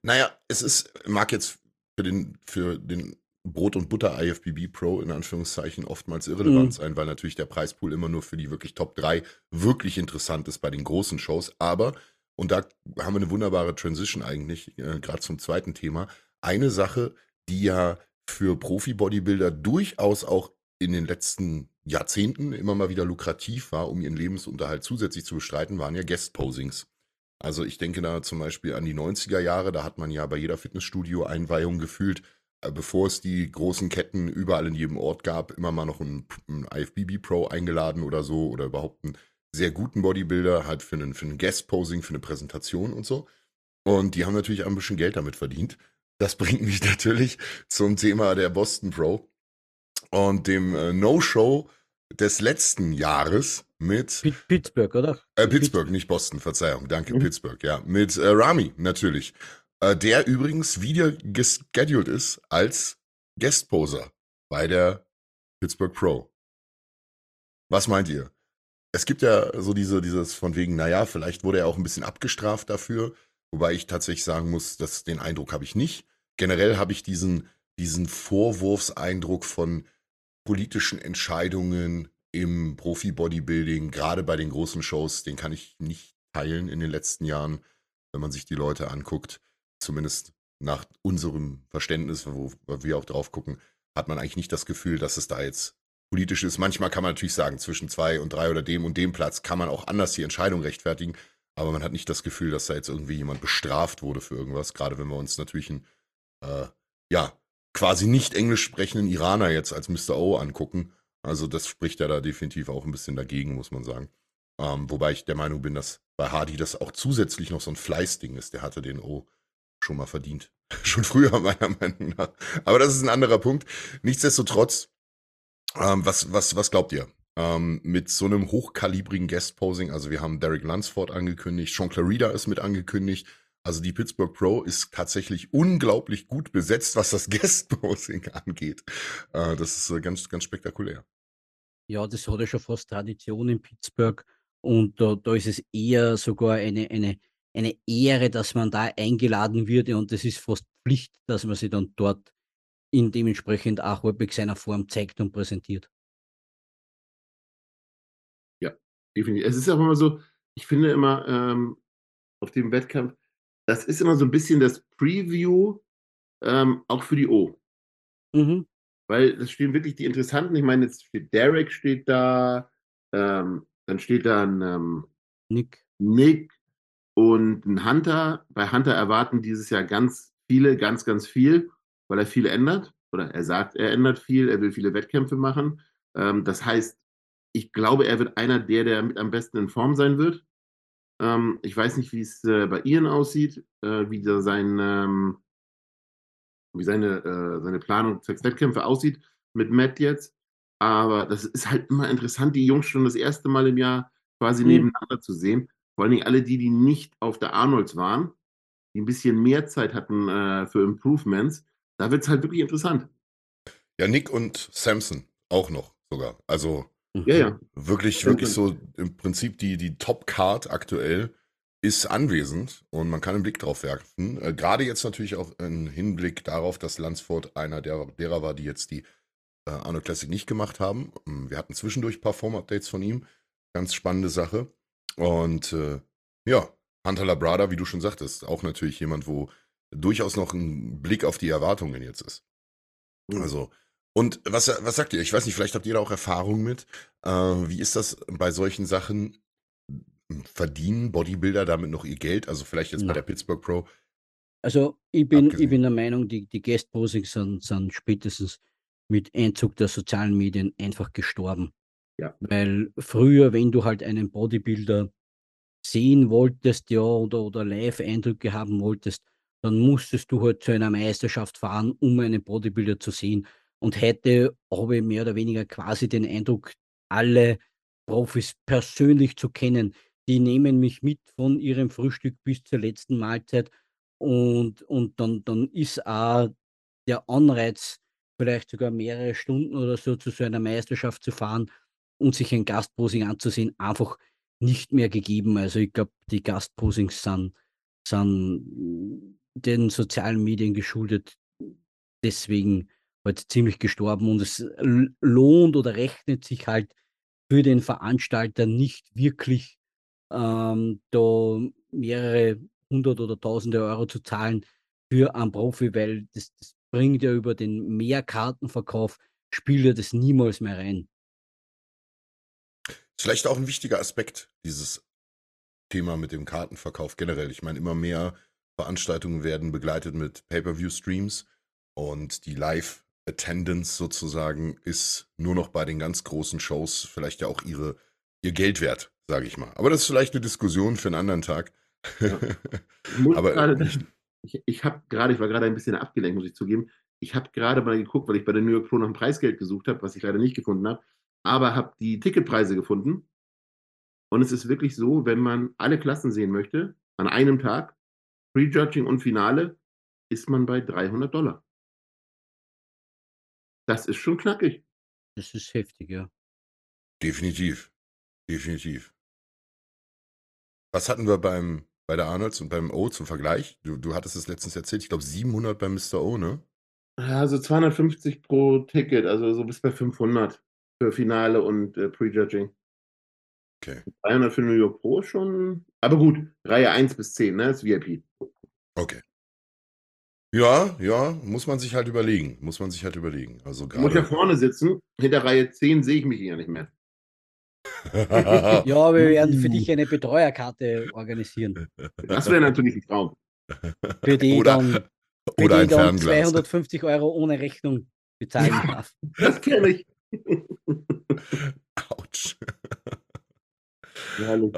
Naja, es ist, mag jetzt für den, für den Brot- und Butter IFBB Pro in Anführungszeichen oftmals irrelevant Mhm. sein, weil natürlich der Preispool immer nur für die wirklich Top 3 wirklich interessant ist bei den großen Shows. Aber, und da haben wir eine wunderbare Transition eigentlich, äh, gerade zum zweiten Thema, eine Sache, die ja für Profi-Bodybuilder durchaus auch in den letzten Jahrzehnten immer mal wieder lukrativ war, um ihren Lebensunterhalt zusätzlich zu bestreiten, waren ja Guest-Posings. Also ich denke da zum Beispiel an die 90er Jahre, da hat man ja bei jeder Fitnessstudio-Einweihung gefühlt äh, bevor es die großen Ketten überall in jedem Ort gab, immer mal noch einen, einen IFBB Pro eingeladen oder so oder überhaupt einen sehr guten Bodybuilder, halt für einen, für einen Guest-Posing, für eine Präsentation und so. Und die haben natürlich auch ein bisschen Geld damit verdient. Das <laughs> bringt mich natürlich zum Thema der Boston Pro und dem äh, No-Show des letzten Jahres mit Pit- Pittsburgh, oder? äh, Pittsburgh, nicht Boston, Verzeihung, danke, Mhm. Pittsburgh, ja. Mit äh, Rami natürlich. Äh, der übrigens wieder gescheduled ist als Guestposer bei der Pittsburgh Pro. Was meint ihr? Es gibt ja so diese, dieses von wegen, naja, vielleicht wurde er auch ein bisschen abgestraft dafür, wobei ich tatsächlich sagen muss, dass den Eindruck habe ich nicht. Generell habe ich diesen, diesen Vorwurfseindruck von politischen Entscheidungen im Profi-Bodybuilding, gerade bei den großen Shows, den kann ich nicht teilen in den letzten Jahren, wenn man sich die Leute anguckt. Zumindest nach unserem Verständnis, wo wir auch drauf gucken, hat man eigentlich nicht das Gefühl, dass es da jetzt politisch ist. Manchmal kann man natürlich sagen, zwischen zwei und drei oder dem und dem Platz kann man auch anders die Entscheidung rechtfertigen, aber man hat nicht das Gefühl, dass da jetzt irgendwie jemand bestraft wurde für irgendwas, gerade wenn wir uns natürlich einen, äh, ja, quasi nicht englisch sprechenden Iraner jetzt als Mr. O angucken. Also das spricht ja da definitiv auch ein bisschen dagegen, muss man sagen. Ähm, wobei ich der Meinung bin, dass bei Hardy das auch zusätzlich noch so ein Fleißding ist. Der hatte den O schon mal verdient. <laughs> schon früher, meiner Meinung nach. Aber das ist ein anderer Punkt. Nichtsdestotrotz, ähm, was, was, was glaubt ihr? Ähm, mit so einem hochkalibrigen Guest-Posing, also wir haben Derek Lunsford angekündigt, Sean Clarida ist mit angekündigt. Also die Pittsburgh Pro ist tatsächlich unglaublich gut besetzt, was das <laughs> Guest-Posing angeht. Äh, das ist äh, ganz, ganz spektakulär. Ja, das hat ja schon fast Tradition in Pittsburgh und da, da ist es eher sogar eine, eine, eine Ehre, dass man da eingeladen wird und es ist fast Pflicht, dass man sich dann dort in dementsprechend auch halbwegs seiner Form zeigt und präsentiert. definitiv. Es ist auch immer so, ich finde immer ähm, auf dem Wettkampf, das ist immer so ein bisschen das Preview ähm, auch für die O. Mhm. Weil es stehen wirklich die interessanten, ich meine, jetzt steht Derek steht da, ähm, dann steht da ein ähm, Nick. Nick und ein Hunter. Bei Hunter erwarten dieses Jahr ganz viele, ganz, ganz viel, weil er viel ändert. Oder er sagt, er ändert viel, er will viele Wettkämpfe machen. Ähm, das heißt, ich glaube, er wird einer der, der mit am besten in Form sein wird. Ähm, ich weiß nicht, wie es äh, bei Ian aussieht, äh, wie sein, ähm, wie seine, äh, seine Planung zwecks Wettkämpfe aussieht mit Matt jetzt. Aber das ist halt immer interessant, die Jungs schon das erste Mal im Jahr quasi Mhm. nebeneinander zu sehen. Vor allen Dingen alle die, die nicht auf der Arnolds waren, die ein bisschen mehr Zeit hatten äh, für Improvements. Da wird es halt wirklich interessant. Ja, Nick und Samson auch noch sogar. Also Ja, ja. wirklich, wirklich so im Prinzip die, die Top-Card aktuell ist anwesend und man kann einen Blick drauf werfen. Äh, Gerade jetzt natürlich auch im Hinblick darauf, dass Lansford einer der, derer war, die jetzt die äh, Arnold Classic nicht gemacht haben. Ähm, Wir hatten zwischendurch ein paar Form-Updates von ihm. Ganz spannende Sache. Und äh, ja, Hunter Labrada, wie du schon sagtest, auch natürlich jemand, wo durchaus noch ein Blick auf die Erwartungen jetzt ist. Mhm. Also, und was, was sagt ihr? Ich weiß nicht, vielleicht habt ihr da auch Erfahrung mit. Äh, wie ist das bei solchen Sachen? Verdienen Bodybuilder damit noch ihr Geld? Also vielleicht jetzt bei Na. der Pittsburgh Pro. Also ich bin, ich bin der Meinung, die, die Guest Posings sind, sind spätestens mit Einzug der sozialen Medien einfach gestorben. Ja. Weil früher, wenn du halt einen Bodybuilder sehen wolltest, ja, oder, oder Live-Eindrücke haben wolltest, dann musstest du halt zu einer Meisterschaft fahren, um einen Bodybuilder zu sehen. Und heute habe ich mehr oder weniger quasi den Eindruck, alle Profis persönlich zu kennen. Die nehmen mich mit von ihrem Frühstück bis zur letzten Mahlzeit und, und dann, dann ist auch der Anreiz, vielleicht sogar mehrere Stunden oder so zu so einer Meisterschaft zu fahren und sich ein Gastposing anzusehen, einfach nicht mehr gegeben. Also ich glaube, die Gastposings sind, sind den sozialen Medien geschuldet, deswegen halt ziemlich gestorben und es lohnt oder rechnet sich halt für den Veranstalter nicht wirklich, ähm, da mehrere hundert oder tausende Euro zu zahlen für einen Profi, weil das, das bringt ja über den Mehrkartenverkauf, spielt ja das niemals mehr rein. Vielleicht auch ein wichtiger Aspekt, dieses Thema mit dem Kartenverkauf generell. Ich meine, immer mehr Veranstaltungen werden begleitet mit Pay-Per-View-Streams. Und die Live-Attendance sozusagen ist nur noch bei den ganz großen Shows vielleicht ja auch ihre, ihr Geld wert, sage ich mal. Aber das ist vielleicht eine Diskussion für einen anderen Tag. Ja. Ich <laughs> Aber gerade, ich, ich habe gerade, ich war gerade ein bisschen abgelenkt, muss ich zugeben. Ich habe gerade mal geguckt, weil ich bei der New York Pro nach dem Preisgeld gesucht habe, was ich leider nicht gefunden habe, aber habe die Ticketpreise gefunden. Und es ist wirklich so, wenn man alle Klassen sehen möchte, an einem Tag, Prejudging und Finale, ist man bei 300 Dollar. Das ist schon knackig. Das ist heftig, ja. definitiv, definitiv. Was hatten wir beim, bei der Arnolds und beim O zum Vergleich? Du, du hattest es letztens erzählt, ich glaube 700 beim Mr. O, ne? Also 250 pro Ticket, also so bis bei 500 für Finale und äh, Prejudging. Okay. 300 für New York Pro schon. Aber gut, Reihe 1 bis 10, ne? Ist VIP. Okay. Ja, ja, muss man sich halt überlegen. Muss man sich halt überlegen. Also Ich muss ja gerade. vorne sitzen. Hinter Reihe 10 sehe ich mich ja nicht mehr. <laughs> Ja, wir werden für Uh. dich eine Betreuerkarte organisieren. Das wäre natürlich ein Traum. Für die Oder, dann, für oder die ein dann Fernglas. 250 Euro ohne Rechnung bezahlen Ja. darf. Das kenne ich. <laughs> Autsch. Herrlich.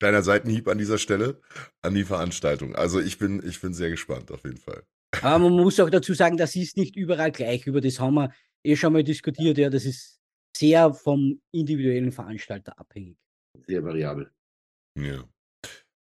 Kleiner Seitenhieb an dieser Stelle an die Veranstaltung. Also ich bin, ich bin sehr gespannt auf jeden Fall. Aber man muss auch dazu sagen, das ist nicht überall gleich. Über das haben wir eh schon mal diskutiert. Ja, das ist sehr vom individuellen Veranstalter abhängig. Sehr variabel. Ja.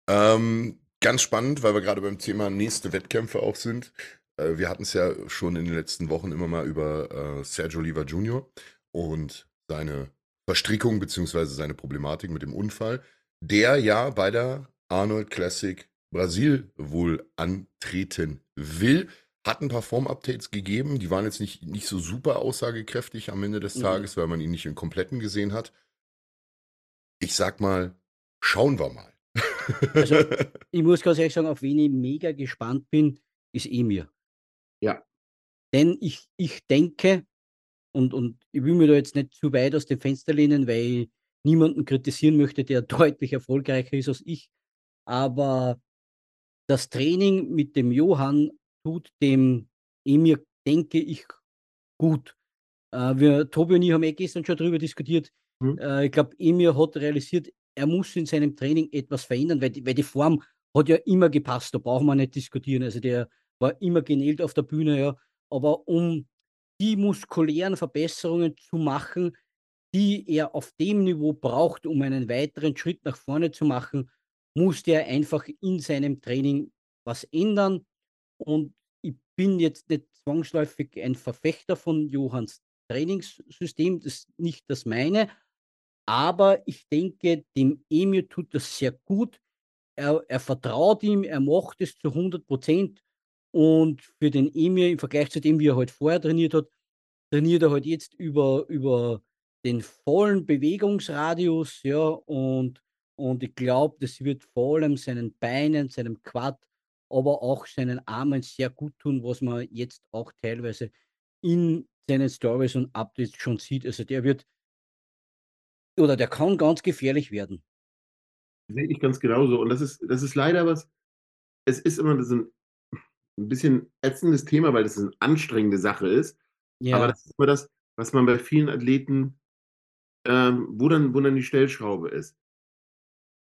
Ähm, ganz spannend, weil wir gerade beim Thema nächste Wettkämpfe auch sind. Äh, wir hatten es ja schon in den letzten Wochen immer mal über äh, Sergio Oliva Jr. und seine Verstrickung bzw. seine Problematik mit dem Unfall, der ja bei der Arnold Classic Brasil wohl antreten will. Hat ein paar Form-Updates gegeben, die waren jetzt nicht, nicht so super aussagekräftig am Ende des Mhm. Tages, weil man ihn nicht im kompletten gesehen hat. Ich sag mal, schauen wir mal. Also, <laughs> Ich muss ganz ehrlich sagen, auf wen ich mega gespannt bin, ist Emir. Ja. Denn ich, ich denke, und, und ich will mir da jetzt nicht zu weit aus dem Fenster lehnen, weil ich niemanden kritisieren möchte, der <laughs> deutlich erfolgreicher ist als ich. Aber das Training mit dem Johann tut dem Emir, denke ich, gut. Äh, wir, Tobi und ich haben eh gestern schon darüber diskutiert. Mhm. Äh, ich glaube, Emir hat realisiert, er muss in seinem Training etwas verändern, weil die, weil die Form hat ja immer gepasst, da brauchen wir nicht diskutieren. Also der war immer genäht auf der Bühne, ja. Aber um die muskulären Verbesserungen zu machen, die er auf dem Niveau braucht, um einen weiteren Schritt nach vorne zu machen, musste er einfach in seinem Training was ändern. Und ich bin jetzt nicht zwangsläufig ein Verfechter von Johanns Trainingssystem, das ist nicht das meine. Aber ich denke, dem Emir tut das sehr gut. Er, er vertraut ihm, er macht es zu 100 Prozent. Und für den Emir im Vergleich zu dem, wie er halt vorher trainiert hat, trainiert er halt jetzt über, über den vollen Bewegungsradius, ja, und, und ich glaube, das wird vor allem seinen Beinen, seinem Quad, aber auch seinen Armen sehr gut tun, was man jetzt auch teilweise in seinen Stories und Updates schon sieht. Also der wird, oder der kann ganz gefährlich werden. Sehe ich ganz genauso. Und das ist, das ist leider was, es ist immer so ein, ein bisschen ätzendes Thema, weil das eine anstrengende Sache ist. Ja, Aber das ist immer das, was man bei vielen Athleten, ähm, wo, dann, wo dann die Stellschraube ist.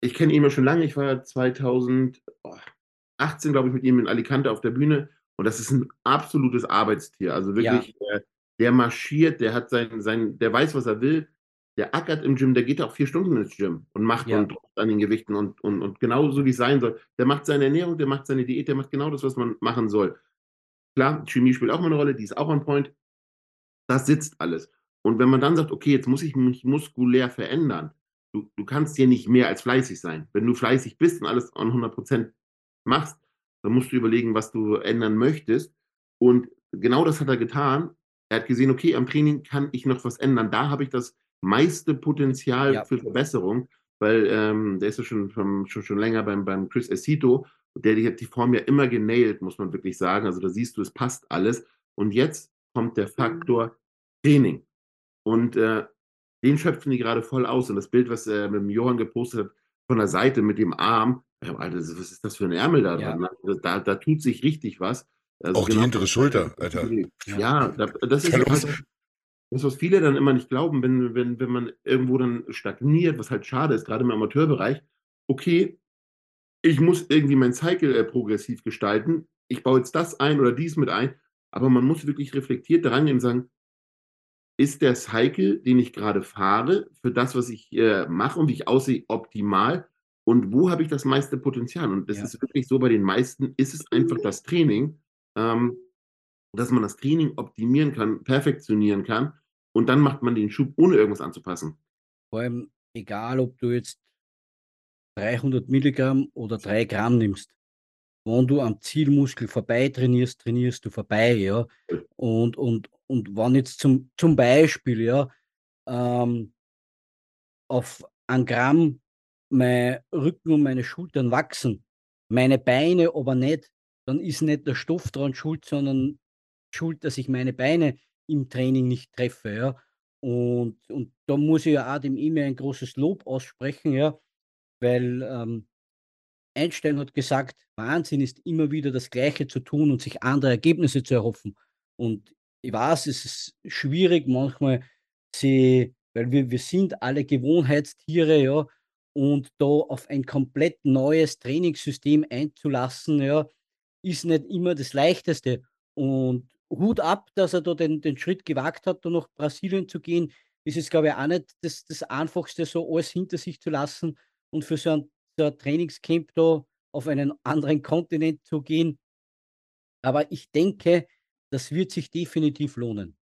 Ich kenne ihn ja schon lange. Ich war 2018, glaube ich, mit ihm in Alicante auf der Bühne. Und das ist ein absolutes Arbeitstier. Also wirklich, äh, der marschiert, der hat sein, sein, der weiß, was er will. Der ackert im Gym, der geht auch vier Stunden ins Gym und macht Ja. und drückt an den Gewichten und, und, und genau so, wie es sein soll. Der macht seine Ernährung, der macht seine Diät, der macht genau das, was man machen soll. Klar, Chemie spielt auch mal eine Rolle, die ist auch on point. Das sitzt alles. Und wenn man dann sagt, okay, jetzt muss ich mich muskulär verändern, du, du kannst hier nicht mehr als fleißig sein. Wenn du fleißig bist und alles an 100% machst, dann musst du überlegen, was du ändern möchtest. Und genau das hat er getan. Er hat gesehen, okay, am Training kann ich noch was ändern. Da habe ich das meiste Potenzial Ja. für Verbesserung, weil ähm, der ist ja schon, schon, schon, länger beim, beim Chris Esito. Der hat die Form ja immer genailt, muss man wirklich sagen. Also da siehst du, es passt alles. Und jetzt kommt der Faktor Training. Und äh, den schöpfen die gerade voll aus. Und das Bild, was er mit dem Johann gepostet hat, von der Seite mit dem Arm, ja, Alter, was ist das für ein Ärmel da Ja. dran? Also Da, da tut sich richtig was. Also Auch die genau hintere das Schulter, Alter. <laughs> Ja. Ja, da, das ist halt das, was viele dann immer nicht glauben, wenn, wenn, wenn man irgendwo dann stagniert, was halt schade ist, gerade im Amateurbereich. Okay, ich muss irgendwie mein Cycle äh, progressiv gestalten. Ich baue jetzt das ein oder dies mit ein. Aber man muss wirklich reflektiert daran gehen und sagen, ist der Cycle, den ich gerade fahre, für das, was ich äh, mache und wie ich aussehe, optimal? Und wo habe ich das meiste Potenzial? Und das Ja. ist wirklich so, bei den meisten ist es einfach das Training, ähm, dass man das Training optimieren kann, perfektionieren kann und dann macht man den Schub, ohne irgendwas anzupassen. Vor allem, egal ob du jetzt 300 Milligramm oder 3 Gramm nimmst, wenn du am Zielmuskel vorbei trainierst, trainierst du vorbei, ja. Und, und, und wenn jetzt zum, zum Beispiel, ja, ähm, auf ein Gramm mein Rücken und meine Schultern wachsen, meine Beine aber nicht, dann ist nicht der Stoff dran schuld, sondern schuld, dass ich meine Beine im Training nicht treffe, ja. Und, und da muss ich ja auch dem E-Mail ein großes Lob aussprechen, ja, weil ähm, Einstein hat gesagt, Wahnsinn ist immer wieder das Gleiche zu tun und sich andere Ergebnisse zu erhoffen. Und ich weiß, es ist schwierig manchmal, sie, weil wir, wir sind alle Gewohnheitstiere, ja, und da auf ein komplett neues Trainingssystem einzulassen, ja, ist nicht immer das Leichteste. Und Hut ab, dass er da den, den Schritt gewagt hat, da nach Brasilien zu gehen. Ist es, glaube ich, auch nicht das, das Einfachste, so alles hinter sich zu lassen und für so ein, ein Trainingscamp da auf einen anderen Kontinent zu gehen. Aber ich denke, das wird sich definitiv lohnen.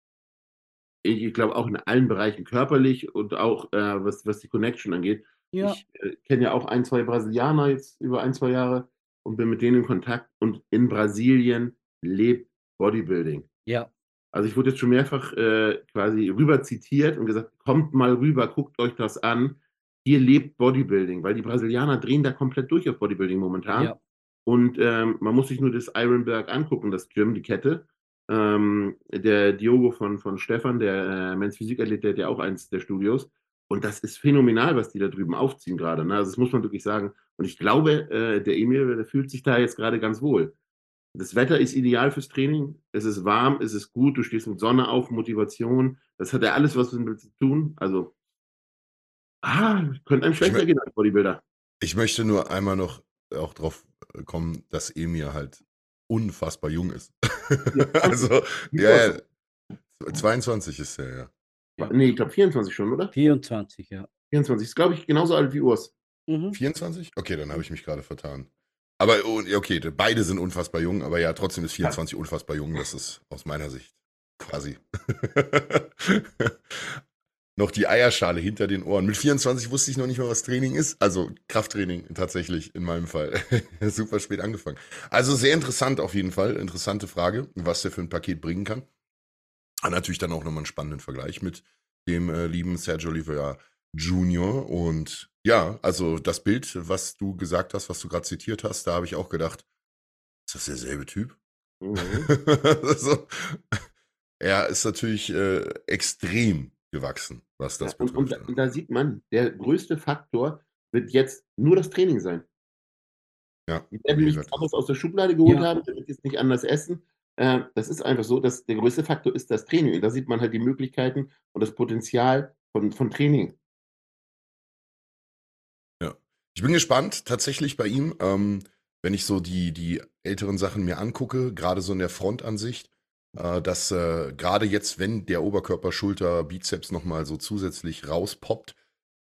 Ich, ich glaube auch in allen Bereichen körperlich und auch äh, was, was die Connection angeht. Ja, Ich äh, kenne ja auch ein, zwei Brasilianer jetzt über ein, zwei Jahre und bin mit denen in Kontakt. Und in Brasilien lebt Bodybuilding. ja, Also ich wurde jetzt schon mehrfach äh, quasi rüber zitiert und gesagt, kommt mal rüber, guckt euch das an. Hier lebt Bodybuilding, weil die Brasilianer drehen da komplett durch auf Bodybuilding momentan. ja, Und ähm, man muss sich nur das Ironberg angucken, das Gym, die Kette. Ähm, der Diogo von, von Stefan, der äh, Men's Physikathlet, der hat ja auch eins der Studios. Und das ist phänomenal, was die da drüben aufziehen gerade. Ne? Also das muss man wirklich sagen. Und ich glaube, äh, der Emil, der fühlt sich da jetzt gerade ganz wohl. Das Wetter ist ideal fürs Training. Es ist warm, es ist gut. Du stehst mit Sonne auf, Motivation. Das hat ja alles was damit zu tun. Also, ah, könnte einem schlechter gehen als Bodybuilder. Ich möchte nur einmal noch auch drauf kommen, dass Emir halt unfassbar jung ist. Ja, <laughs> also, ja, ja, 22 ist er, ja. Ja. Nee, ich glaube 24 schon, oder? 24, ja. 24 ist, glaube ich, genauso alt wie Urs. Mhm. 24? Okay, dann habe ich mich gerade vertan. Aber oh, okay, beide sind unfassbar jung, aber ja, trotzdem ist 24 unfassbar jung. Das ist aus meiner Sicht quasi <laughs> noch die Eierschale hinter den Ohren. Mit 24 wusste ich noch nicht mal, was Training ist. Also Krafttraining tatsächlich in meinem Fall. <laughs> Super spät angefangen. Also sehr interessant auf jeden Fall. Interessante Frage, was der für ein Paket bringen kann. Und natürlich dann auch nochmal einen spannenden Vergleich mit dem äh, lieben Sergio Oliveira Junior. Und ja, also das Bild, was du gesagt hast, was du gerade zitiert hast, da habe ich auch gedacht, ist das derselbe Typ? Mhm. <laughs> also, er ist natürlich äh, extrem gewachsen, was das Ja, und, und, betrifft. da, und da sieht man, der größte Faktor wird jetzt nur das Training sein. ja, Die werden wie nichts anderes aus der Schublade geholt Ja. haben, wird jetzt nicht anders essen. Äh, das ist einfach so, dass der größte Faktor ist das Training. Und da sieht man halt die Möglichkeiten und das Potenzial von, von Training. Ich bin gespannt, tatsächlich bei ihm, ähm, wenn ich so die, die älteren Sachen mir angucke, gerade so in der Frontansicht, äh, dass äh, gerade jetzt, wenn der Oberkörper, Schulter, Bizeps nochmal so zusätzlich rauspoppt,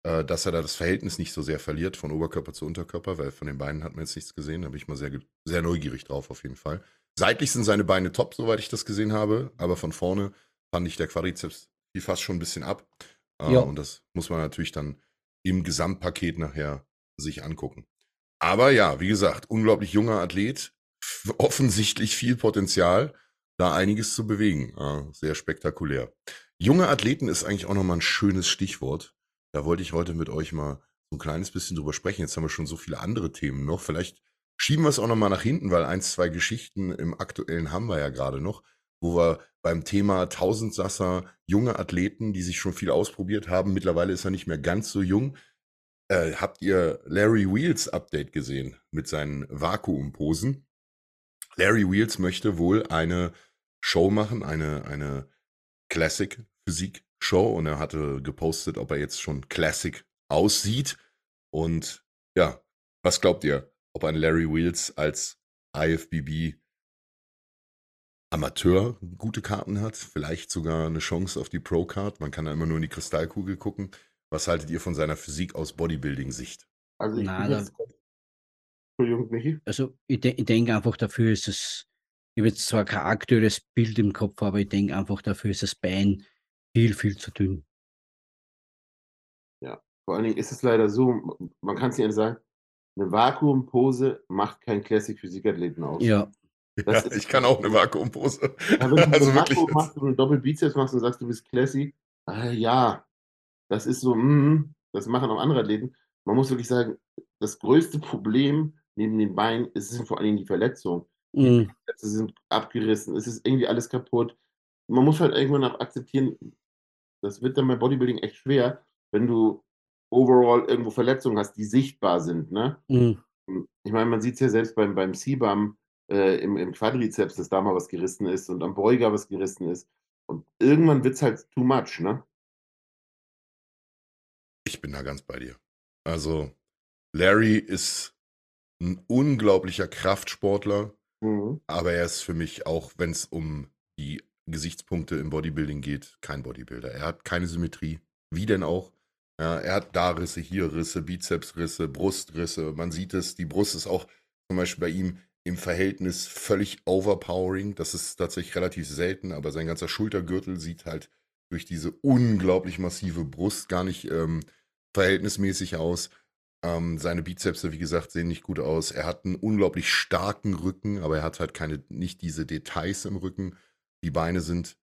äh, dass er da das Verhältnis nicht so sehr verliert von Oberkörper zu Unterkörper, weil von den Beinen hat man jetzt nichts gesehen. Da bin ich mal sehr, sehr neugierig drauf, auf jeden Fall. Seitlich sind seine Beine top, soweit ich das gesehen habe, aber von vorne fand ich der Quadrizeps fiel fast schon ein bisschen ab. Äh, Ja. Und das muss man natürlich dann im Gesamtpaket nachher sich angucken. Aber ja, wie gesagt, unglaublich junger Athlet, <laughs> offensichtlich viel Potenzial, da einiges zu bewegen. Äh, sehr spektakulär. Junge Athleten ist eigentlich auch nochmal ein schönes Stichwort. Da wollte ich heute mit euch mal so ein kleines bisschen drüber sprechen. Jetzt haben wir schon so viele andere Themen noch. Vielleicht schieben wir es auch nochmal nach hinten, weil eins, zwei Geschichten im aktuellen haben wir ja gerade noch, wo wir beim Thema Tausendsasser, junge Athleten, die sich schon viel ausprobiert haben. Mittlerweile ist er nicht mehr ganz so jung. Äh, habt ihr Larry Wheels Update gesehen mit seinen Vakuumposen? Larry Wheels möchte wohl eine Show machen, eine, eine Classic-Physik-Show und er hatte gepostet, ob er jetzt schon Classic aussieht. Und ja, was glaubt ihr, ob ein Larry Wheels als IFBB Amateur gute Karten hat, vielleicht sogar eine Chance auf die Pro-Card. Man kann da immer nur in die Kristallkugel gucken. Was haltet ihr von seiner Physik aus Bodybuilding-Sicht? Also ich Na, bin jetzt, Entschuldigung, Michi. Also ich, de ich denke einfach, dafür ist es, ich habe jetzt zwar kein aktuelles Bild im Kopf, aber ich denke einfach, dafür ist das Bein viel, viel zu dünn. Vor allen Dingen ist es leider so, man kann es nicht sagen, eine Vakuumpose macht keinen Classic-Physikathleten aus. Ja, Das ja, ich kann auch eine Vakuumpose. Ja, wenn du <laughs> also. Vakuum machst und einen Doppelbizeps machst und sagst, du bist Classy, ah, ja, das ist so, mm, das machen auch andere Athleten. Man muss wirklich sagen, das größte Problem neben den Beinen ist, vor allen Dingen die Verletzungen. Mm, Sie sind abgerissen, es ist irgendwie alles kaputt. Man muss halt irgendwann auch akzeptieren, das wird dann bei Bodybuilding echt schwer, wenn du overall irgendwo Verletzungen hast, die sichtbar sind. Ne? mm, Ich meine, man sieht es ja selbst beim, beim CBAM äh, im, im Quadrizeps, dass da mal was gerissen ist und am Beuger was gerissen ist. Und irgendwann wird es halt too much, ne? Ich bin da ganz bei dir. Also, Larry ist ein unglaublicher Kraftsportler, Mhm. aber er ist für mich auch, wenn es um die Gesichtspunkte im Bodybuilding geht, kein Bodybuilder. Er hat keine Symmetrie. Wie denn auch? Ja, er hat da Risse, hier Risse, Bizepsrisse, Brustrisse. Man sieht es, die Brust ist auch zum Beispiel bei ihm im Verhältnis völlig overpowering. Das ist tatsächlich relativ selten, aber sein ganzer Schultergürtel sieht halt durch diese unglaublich massive Brust gar nicht ähm, verhältnismäßig aus. Ähm, seine Bizepse, wie gesagt, sehen nicht gut aus. Er hat einen unglaublich starken Rücken, aber er hat halt keine, nicht diese Details im Rücken. Die Beine sind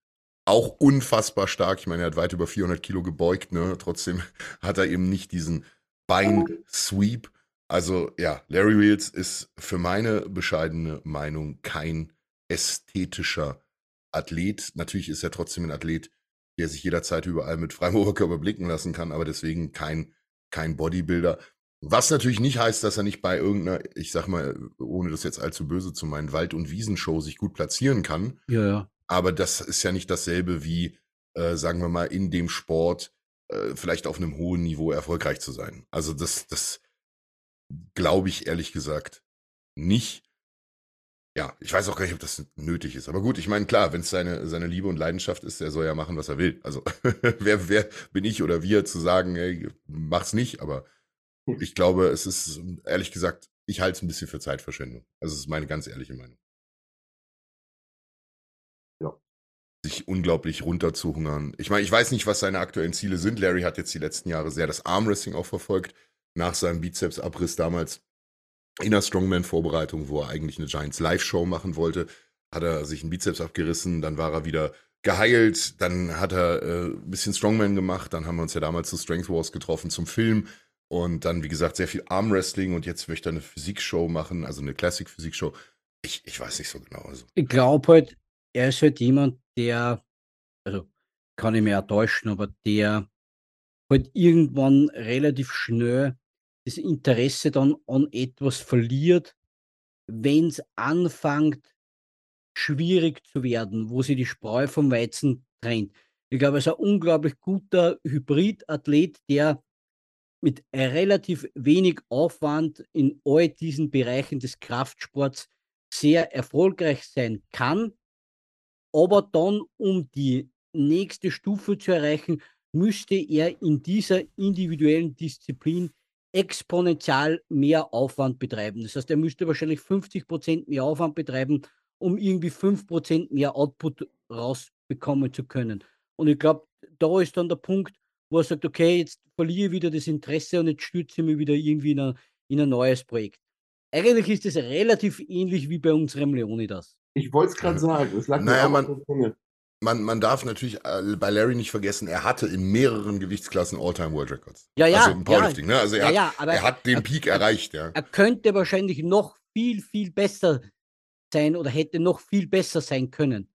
auch unfassbar stark. Ich meine, er hat weit über 400 Kilo gebeugt, ne? Trotzdem <laughs> hat er eben nicht diesen Bein-Sweep. Also ja, Larry Wheels ist für meine bescheidene Meinung kein ästhetischer Athlet. Natürlich ist er trotzdem ein Athlet, der sich jederzeit überall mit freiem Oberkörper blicken lassen kann, aber deswegen kein, kein Bodybuilder. Was natürlich nicht heißt, dass er nicht bei irgendeiner, ich sag mal, ohne das jetzt allzu böse zu meinen, Wald- und Wiesenshow sich gut platzieren kann. ja, ja. Aber das ist ja nicht dasselbe wie, äh, sagen wir mal, in dem Sport äh, vielleicht auf einem hohen Niveau erfolgreich zu sein. Also das, das glaube ich ehrlich gesagt nicht. Ja, ich weiß auch gar nicht, ob das nötig ist. Aber gut, ich meine, klar, wenn es seine, seine Liebe und Leidenschaft ist, der soll ja machen, was er will. Also <laughs> wer, wer bin ich oder wir zu sagen, ey, mach's nicht, aber ich glaube, es ist, ehrlich gesagt, ich halte es ein bisschen für Zeitverschwendung. Also es ist meine ganz ehrliche Meinung. Ja. Sich unglaublich runterzuhungern. Ich meine, ich weiß nicht, was seine aktuellen Ziele sind. Larry hat jetzt die letzten Jahre sehr das Armwrestling auch verfolgt. Nach seinem Bizeps-Abriss damals in der Strongman-Vorbereitung, wo er eigentlich eine Giants Live-Show machen wollte, hat er sich einen Bizeps abgerissen, dann war er wieder geheilt, dann hat er äh, ein bisschen Strongman gemacht, dann haben wir uns ja damals zu Strength Wars getroffen zum Film und dann, wie gesagt, sehr viel Armwrestling und jetzt möchte er eine Physikshow machen, also eine Classic-Physikshow. Ich, ich weiß nicht so genau. Also. Ich glaube halt, er ist halt jemand, der, also kann ich mir auch täuschen, aber der halt irgendwann relativ schnell das Interesse dann an etwas verliert, wenn es anfängt, schwierig zu werden, wo sie die Spreu vom Weizen trennt. Ich glaube, er ist ein unglaublich guter Hybridathlet, der mit relativ wenig Aufwand in all diesen Bereichen des Kraftsports sehr erfolgreich sein kann. Aber dann, um die nächste Stufe zu erreichen, müsste er in dieser individuellen Disziplin exponentiell mehr Aufwand betreiben. Das heißt, er müsste wahrscheinlich 50 Prozent mehr Aufwand betreiben, um irgendwie 5 Prozent mehr Output rausbekommen zu können. Und ich glaube, da ist dann der Punkt, wo er sagt, okay, jetzt verliere ich wieder das Interesse und jetzt stürze ich mich wieder irgendwie in ein, in ein neues Projekt. Eigentlich ist es relativ ähnlich wie bei unserem Leonidas. Ich wollte es gerade sagen, es lag Naja, mir man- auf Zunge. Man, man darf natürlich äh, bei Larry nicht vergessen, er hatte in mehreren Gewichtsklassen All-Time World Records. Ja, ja, Also im Powerlifting, ne? Also er, ja, hat, ja, aber er hat den er- Peak er- erreicht, ja. er könnte wahrscheinlich noch viel, viel besser sein oder hätte noch viel besser sein können.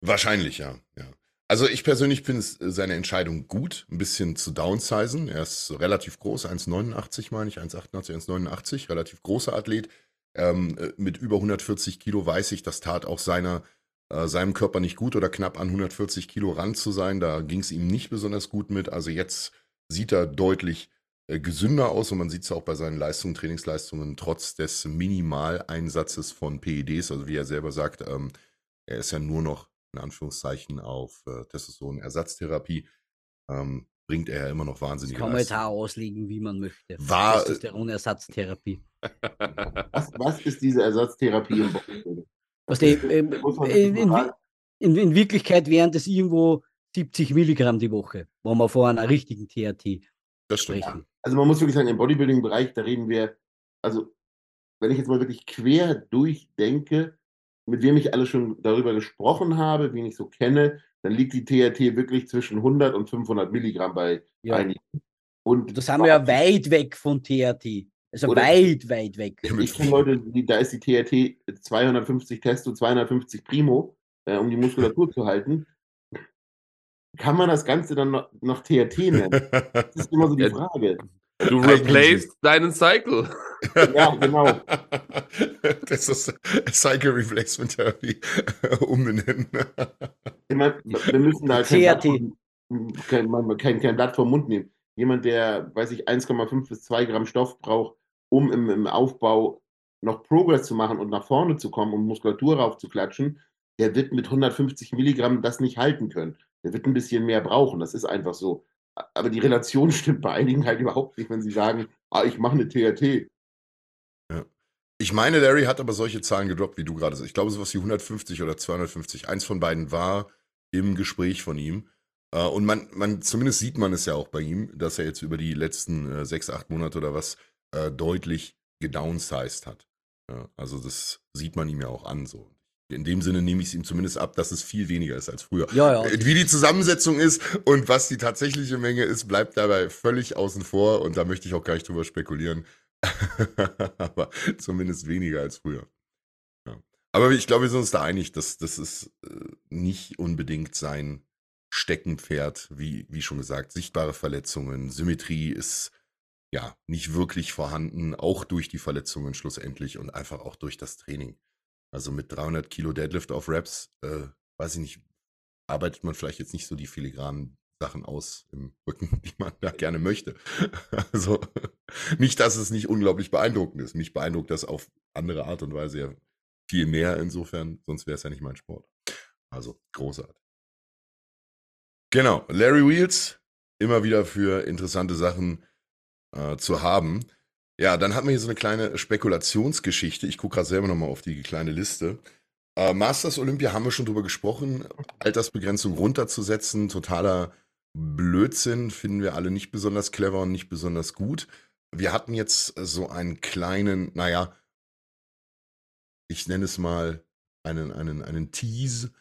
Wahrscheinlich, ja. ja. Also ich persönlich finde es äh, seine Entscheidung gut, ein bisschen zu downsizen. Er ist relativ groß, 1,89 meine ich, 1,88, 1,89, relativ großer Athlet. Ähm, äh, mit über 140 Kilo weiß ich, das tat auch seiner, äh, seinem Körper nicht gut oder knapp an 140 Kilo ran zu sein. Da ging es ihm nicht besonders gut mit. Also jetzt sieht er deutlich äh, gesünder aus und man sieht es auch bei seinen Leistungen, Trainingsleistungen, trotz des Minimaleinsatzes von PEDs, also wie er selber sagt, ähm, er ist ja nur noch in Anführungszeichen auf äh, Testosteron-Ersatztherapie. Ähm, bringt er ja immer noch Das wahnsinnige kann man jetzt auch auslegen, wie man möchte. War, äh, Testosteronersatztherapie. Was, was ist diese Ersatztherapie im Bodybuilding? Was die, ähm, man in, in, in, in Wirklichkeit wären das irgendwo 70 Milligramm die Woche, wo wir vor einer richtigen TRT das stimmt. sprechen. Also man muss wirklich sagen, im Bodybuilding-Bereich, da reden wir, also wenn ich jetzt mal wirklich quer durchdenke, mit wem ich alles schon darüber gesprochen habe, wen ich so kenne, dann liegt die TRT wirklich zwischen 100 und 500 Milligramm bei Ja. einigen. Und Und da sind wir ja weit weg von TRT. Also weit, weit weg. Ich kenne Leute, die, da ist die TRT 250 Testo, 250 Primo, äh, um die Muskulatur zu halten. Kann man das Ganze dann noch, noch TRT nennen? Das ist immer so die. Frage. Du replaced deinen Cycle. Ja, genau. <laughs> Das ist Cycle Replacement Therapy umbenennen. Ich meine, wir müssen da kein vom, kein, man- kein, kein Blatt vom Mund nehmen. Jemand, der, weiß ich, 1,5 bis 2 Gramm Stoff braucht, um im, im Aufbau noch Progress zu machen und nach vorne zu kommen, um Muskulatur raufzuklatschen, der wird mit 150 Milligramm das nicht halten können. Der wird ein bisschen mehr brauchen. Das ist einfach so. Aber die Relation stimmt bei einigen halt überhaupt nicht, wenn sie sagen, ah, ich mache eine TRT. Ich meine, Larry hat aber solche Zahlen gedroppt, wie du gerade sagst. Ich glaube, sowas wie 150 oder 250. Eins von beiden war im Gespräch von ihm. Äh, Und man, man, zumindest sieht man es ja auch bei ihm, dass er jetzt über die letzten äh, sechs, acht Monate oder was äh, deutlich gedownsized hat. Ja, also das sieht man ihm ja auch an. So. In dem Sinne nehme ich es ihm zumindest ab, dass es viel weniger ist als früher. Ja, ja. Äh, Wie die Zusammensetzung ist und was die tatsächliche Menge ist, bleibt dabei völlig außen vor und da möchte ich auch gar nicht drüber spekulieren. <laughs> Aber zumindest weniger als früher. Ja. Aber ich glaube, wir sind uns da einig, dass das ist äh, nicht unbedingt sein Steckenpferd, wie, wie schon gesagt, sichtbare Verletzungen, Symmetrie ist ja nicht wirklich vorhanden, auch durch die Verletzungen schlussendlich und einfach auch durch das Training. Also mit 300 Kilo Deadlift auf Reps, äh, weiß ich nicht, arbeitet man vielleicht jetzt nicht so die filigranen Sachen aus im Rücken, <laughs> die man da gerne möchte. <laughs> Also nicht, dass es nicht unglaublich beeindruckend ist. Mich beeindruckt das auf andere Art und Weise ja viel mehr insofern, sonst wäre es ja nicht mein Sport. Also großartig. Genau, Larry Wheels, immer wieder für interessante Sachen äh, zu haben. Ja, dann hatten wir hier so eine kleine Spekulationsgeschichte. Ich gucke gerade selber nochmal auf die kleine Liste. Äh, Masters Olympia haben wir schon drüber gesprochen. Altersbegrenzung runterzusetzen, totaler Blödsinn, finden wir alle nicht besonders clever und nicht besonders gut. Wir hatten jetzt so einen kleinen, naja, ich nenne es mal einen, einen, einen Tease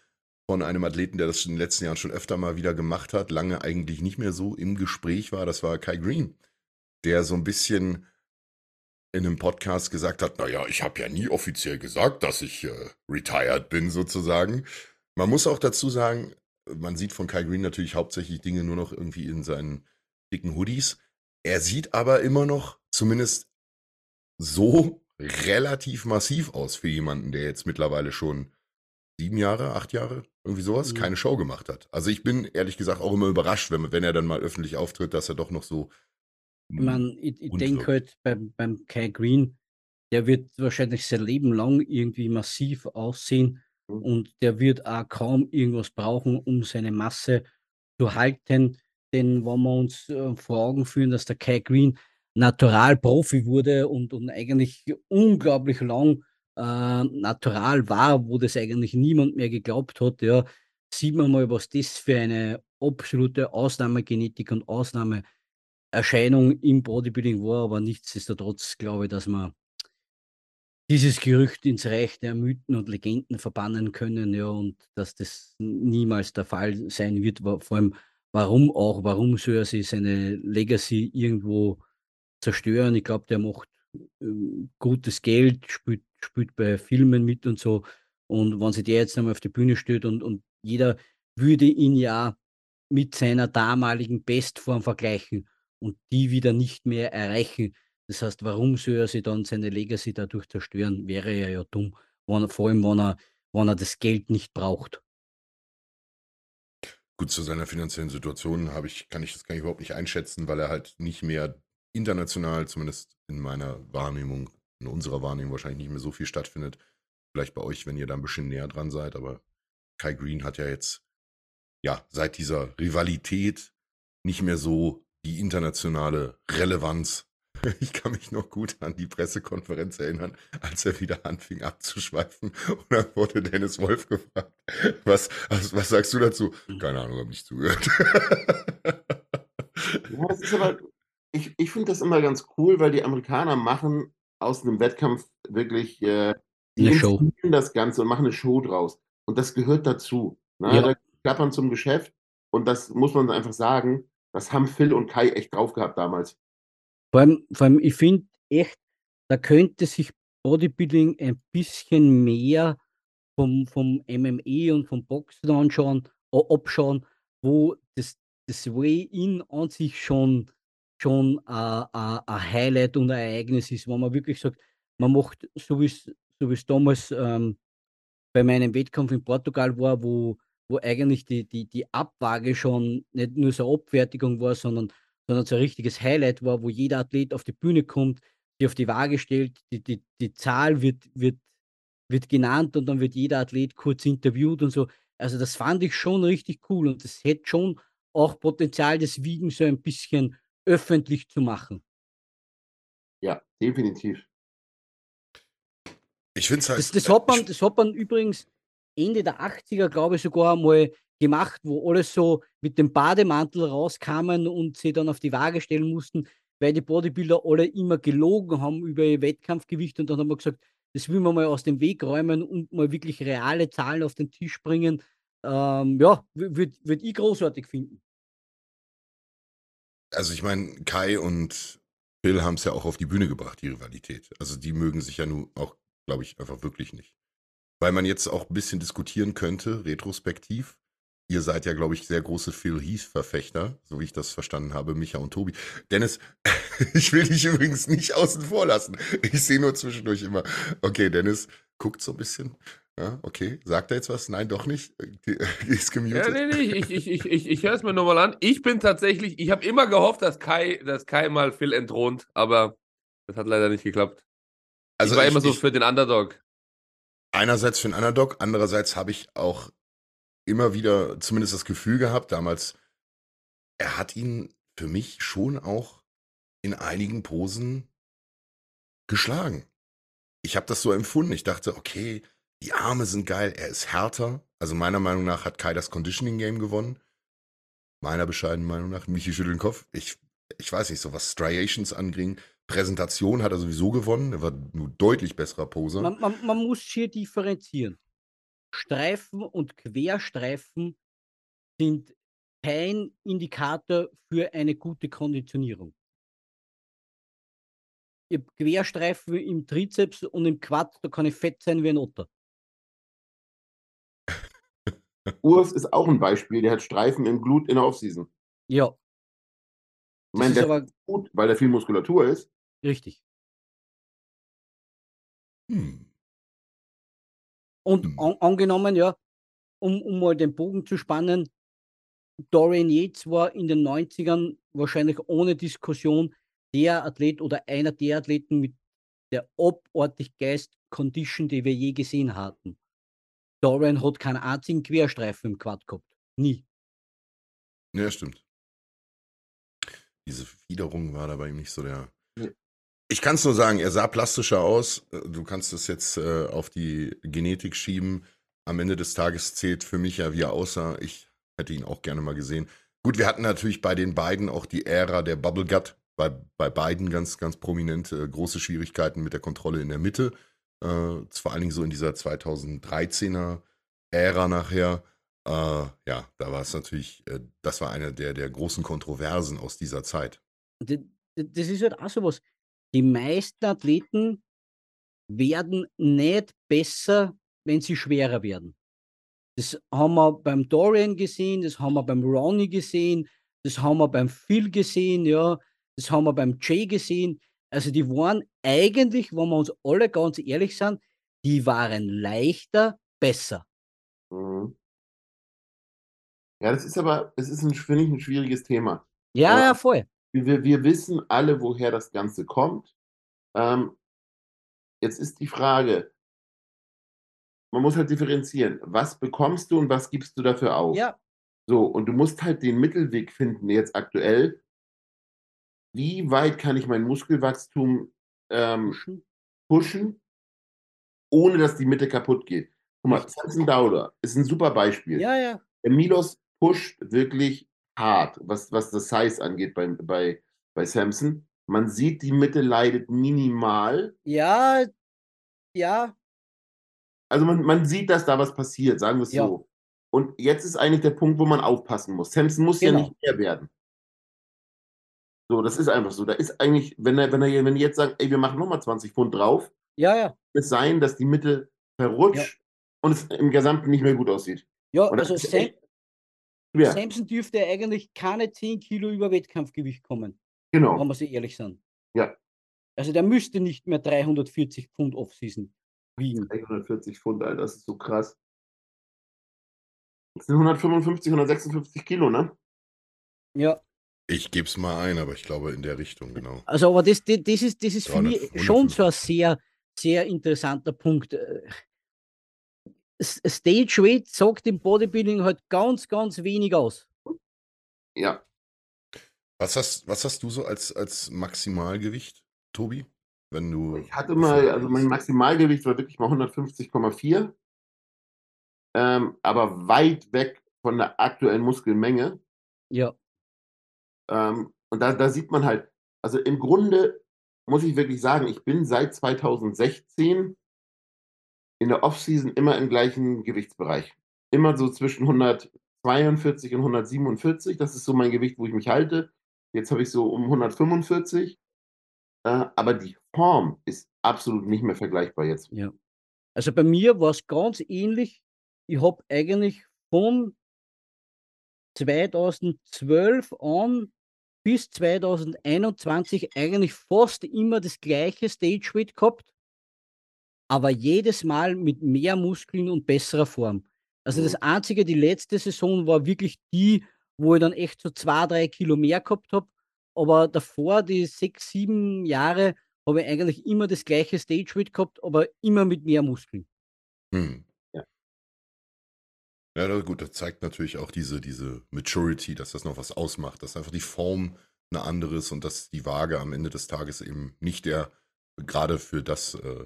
von einem Athleten, der das in den letzten Jahren schon öfter mal wieder gemacht hat, lange eigentlich nicht mehr so im Gespräch war. Das war Kai Green, der so ein bisschen in einem Podcast gesagt hat, naja, ich habe ja nie offiziell gesagt, dass ich äh, retired bin sozusagen. Man muss auch dazu sagen, man sieht von Kai Green natürlich hauptsächlich Dinge nur noch irgendwie in seinen dicken Hoodies. Er sieht aber immer noch zumindest so relativ massiv aus für jemanden, der jetzt mittlerweile schon sieben Jahre, acht Jahre, irgendwie sowas, Mhm. keine Show gemacht hat. Also ich bin ehrlich gesagt auch immer überrascht, wenn, wenn er dann mal öffentlich auftritt, dass er doch noch so Ich, mein, ich, ich Und denke halt beim, beim Kai Green, der wird wahrscheinlich sein Leben lang irgendwie massiv aussehen Mhm. und der wird auch kaum irgendwas brauchen, um seine Masse zu halten. Denn wenn wir uns äh, vor Augen führen, dass der Kai Green natural Profi wurde und, und eigentlich unglaublich lang äh, natural war, wo das eigentlich niemand mehr geglaubt hat, ja, sieht man mal, was das für eine absolute Ausnahmegenetik und Ausnahmeerscheinung im Bodybuilding war, aber nichtsdestotrotz glaube ich, dass man dieses Gerücht ins Reich der Mythen und Legenden verbannen können, ja, und dass das niemals der Fall sein wird. Vor allem, warum auch, warum soll er sich seine Legacy irgendwo zerstören? Ich glaube, der macht ähm, gutes Geld, spielt, spielt bei Filmen mit und so. Und wenn sich der jetzt einmal auf die Bühne stellt und, und jeder würde ihn ja mit seiner damaligen Bestform vergleichen und die wieder nicht mehr erreichen, Das heißt, warum soll er sich dann seine Legacy dadurch zerstören? Wäre er ja dumm, wenn, vor allem wenn er, wenn er das Geld nicht braucht. Gut, zu seiner finanziellen Situation habe ich, kann ich das gar nicht, überhaupt nicht einschätzen, weil er halt nicht mehr international, zumindest in meiner Wahrnehmung, in unserer Wahrnehmung wahrscheinlich nicht mehr so viel stattfindet. Vielleicht bei euch, wenn ihr da ein bisschen näher dran seid, aber Kai Green hat ja jetzt, ja, seit dieser Rivalität nicht mehr so die internationale Relevanz. <laughs> Ich kann mich noch gut an die Pressekonferenz erinnern, als er wieder anfing abzuschweifen. Und dann wurde Dennis Wolf gefragt, was, was, was sagst du dazu? Keine Ahnung, habe nicht zugehört. <laughs> Ja, das ist aber, ich, ich finde das immer ganz cool, weil die Amerikaner machen aus einem Wettkampf wirklich, äh, die Eine Show. das Ganze und machen eine Show draus. Und das gehört dazu. Ne? Ja. Da klappern zum Geschäft. Und das muss man einfach sagen, das haben Phil und Kai echt drauf gehabt damals. Vor allem, vor allem ich finde echt, da könnte sich Bodybuilding ein bisschen mehr vom, vom MMA und vom Boxen anschauen, abschauen, wo das, das Way-In an sich schon, schon ein Highlight und ein Ereignis ist, wo man wirklich sagt, man macht, so wie es so damals ähm, bei meinem Wettkampf in Portugal war, wo, wo eigentlich die, die, die Abwaage schon nicht nur so eine Abfertigung war, sondern, sondern so ein richtiges Highlight war, wo jeder Athlet auf die Bühne kommt, sich auf die Waage stellt, die, die, die Zahl wird, wird, wird genannt und dann wird jeder Athlet kurz interviewt und so. Also das fand ich schon richtig cool und das hätte schon auch Potenzial, das Wiegen so ein bisschen öffentlich zu machen. Ja, definitiv. Ich finde es halt. Das, das, hat man, das hat man übrigens Ende der 80er, glaube ich, sogar mal gemacht, wo alles so mit dem Bademantel rauskamen und sie dann auf die Waage stellen mussten, weil die Bodybuilder alle immer gelogen haben über ihr Wettkampfgewicht und dann haben wir gesagt, das will man mal aus dem Weg räumen und mal wirklich reale Zahlen auf den Tisch bringen. Ähm, ja, würde würd ich großartig finden. also ich meine, Kai und Phil haben es ja auch auf die Bühne gebracht, die Rivalität. Also die mögen sich ja nun auch, glaube ich, einfach wirklich nicht. Weil man jetzt auch ein bisschen diskutieren könnte, retrospektiv. Ihr seid ja, glaube ich, sehr große Phil Heath-Verfechter, so wie ich das verstanden habe, Micha und Tobi. Dennis, <laughs> ich will dich übrigens nicht außen vor lassen. Ich sehe nur zwischendurch immer, okay, Dennis guckt so ein bisschen. Ja, okay, sagt er jetzt was? Nein, doch nicht. <laughs> Ist gemutet. Ja, nee, nee, ich, ich, ich, ich, ich höre es mir nochmal an. Ich bin tatsächlich, ich habe immer gehofft, dass Kai, dass Kai mal Phil entthront, aber das hat leider nicht geklappt. Also ich war ich- immer so ich- für den Underdog. Einerseits für den Underdog, andererseits habe ich auch immer wieder zumindest das Gefühl gehabt, damals, er hat ihn für mich schon auch in einigen Posen geschlagen. Ich habe das so empfunden. Ich dachte, okay, die Arme sind geil, er ist härter. Also meiner Meinung nach hat Kai das Conditioning Game gewonnen. Meiner bescheidenen Meinung nach. Michi schüttelt den Kopf. Ich, ich weiß nicht, so was Striations anging. Präsentation hat er sowieso gewonnen. Er war nur deutlich besserer Poser. Man, man, man muss hier differenzieren. Streifen und Querstreifen sind kein Indikator für eine gute Konditionierung. Ich habe Querstreifen im Trizeps und im Quad, da kann ich fett sein wie ein Otter. <laughs> Urs ist auch ein Beispiel, der hat Streifen im Glut in der Offseason. Ja, Ich meine, ist der aber ist gut, weil der viel Muskulatur ist. Richtig. Hm. Und Hm. an, angenommen, ja, um, um mal den Bogen zu spannen, Dorian Yates war in den 90ern wahrscheinlich ohne Diskussion der Athlet oder einer der Athleten mit der abartig geist Condition, die wir je gesehen hatten. Dorian hat keinen einzigen Querstreifen im Quad gehabt. Nie. Ja, stimmt. Diese Fiederung war da bei ihm nicht so der. Ich kann es nur sagen, er sah plastischer aus. Du kannst es jetzt äh, auf die Genetik schieben. Am Ende des Tages zählt für mich ja, wie er aussah. Ich hätte ihn auch gerne mal gesehen. Gut, wir hatten natürlich bei den beiden auch die Ära der Bubble Gut. Bei, bei beiden ganz, ganz prominent äh, große Schwierigkeiten mit der Kontrolle in der Mitte. Äh, vor allen Dingen so in dieser 2013er Ära nachher. Äh, ja, da war es natürlich, äh, das war eine der, der großen Kontroversen aus dieser Zeit. D- d- Das ist halt auch sowas. Die meisten Athleten werden nicht besser, wenn sie schwerer werden. Das haben wir beim Dorian gesehen, das haben wir beim Ronnie gesehen, das haben wir beim Phil gesehen, ja, das haben wir beim Jay gesehen. Also die waren eigentlich, wenn wir uns alle ganz ehrlich sind, die waren leichter, besser. Mhm. Ja, das ist aber, es ist ein, finde ich, ein schwieriges Thema. Ja, Aber ja, voll. Wir, wir wissen alle, woher das Ganze kommt. Ähm, jetzt ist die Frage, man muss halt differenzieren. Was bekommst du und was gibst du dafür auf? Ja, So, und du musst halt den Mittelweg finden, jetzt aktuell. Wie weit kann ich mein Muskelwachstum ähm, pushen. ohne dass die Mitte kaputt geht? Guck mal. Samson Dauder ist ein super Beispiel. Ja, ja. Der Milos pusht wirklich hart, was, was das Size angeht bei, bei, bei Samson. Man sieht, die Mitte leidet minimal. Ja, ja, Also man, man sieht, dass da was passiert, sagen wir es Ja. so. Und jetzt ist eigentlich der Punkt, wo man aufpassen muss. Samson muss ja Genau. nicht mehr werden. So, das ist einfach so. Da ist eigentlich, wenn er, wenn er, wenn die jetzt sagen, ey, wir machen nochmal 20 Pfund drauf, ja, ja. kann es sein, dass die Mitte verrutscht und es im Gesamten nicht mehr gut aussieht. Ja, Und das also ist Sam, schwer. Samson dürfte eigentlich keine 10 Kilo über Wettkampfgewicht kommen, Genau. wenn wir sie ehrlich sind. Ja. Also der müsste nicht mehr 340 Pfund Off-Season wiegen. 140 Pfund, Alter, das ist so krass. Das sind 155, 156 Kilo, ne? Ja, Ich gebe es mal ein, aber ich glaube in der Richtung, genau. also aber das, das, das ist, das ist für mich 300, schon so ein 150. sehr, sehr interessanter Punkt. Äh, Stage Weight sagt im Bodybuilding halt ganz, ganz wenig aus. Ja. Was hast, was hast du so als, als Maximalgewicht, Tobi? Wenn du. Ich hatte mal, also mein Maximalgewicht war wirklich mal 150,4. Ähm, aber weit weg von der aktuellen Muskelmenge. Ja, Ähm, und da, da sieht man halt, also im Grunde muss ich wirklich sagen, ich bin seit 2016 in der Offseason immer im gleichen Gewichtsbereich. Immer so zwischen 142 und 147. Das ist so mein Gewicht, wo ich mich halte. Jetzt habe ich so um 145. Äh, aber die Form ist absolut nicht mehr vergleichbar jetzt. ja. Also bei mir war es ganz ähnlich. Ich habe eigentlich von 2012 an bis 2021 eigentlich fast immer das gleiche Stage Weight gehabt, aber jedes Mal mit mehr Muskeln und besserer Form. Also das Mhm. Einzige, die letzte Saison war wirklich die, wo ich dann echt so zwei, drei Kilo mehr gehabt habe. Aber davor, die sechs, sieben Jahre, habe ich eigentlich immer das gleiche Stage Weight gehabt, aber immer mit mehr Muskeln. Hm. Ja. Ja, na gut, das zeigt natürlich auch diese, diese Maturity, dass das noch was ausmacht, dass einfach die Form eine andere ist und dass die Waage am Ende des Tages eben nicht der, gerade für das, äh,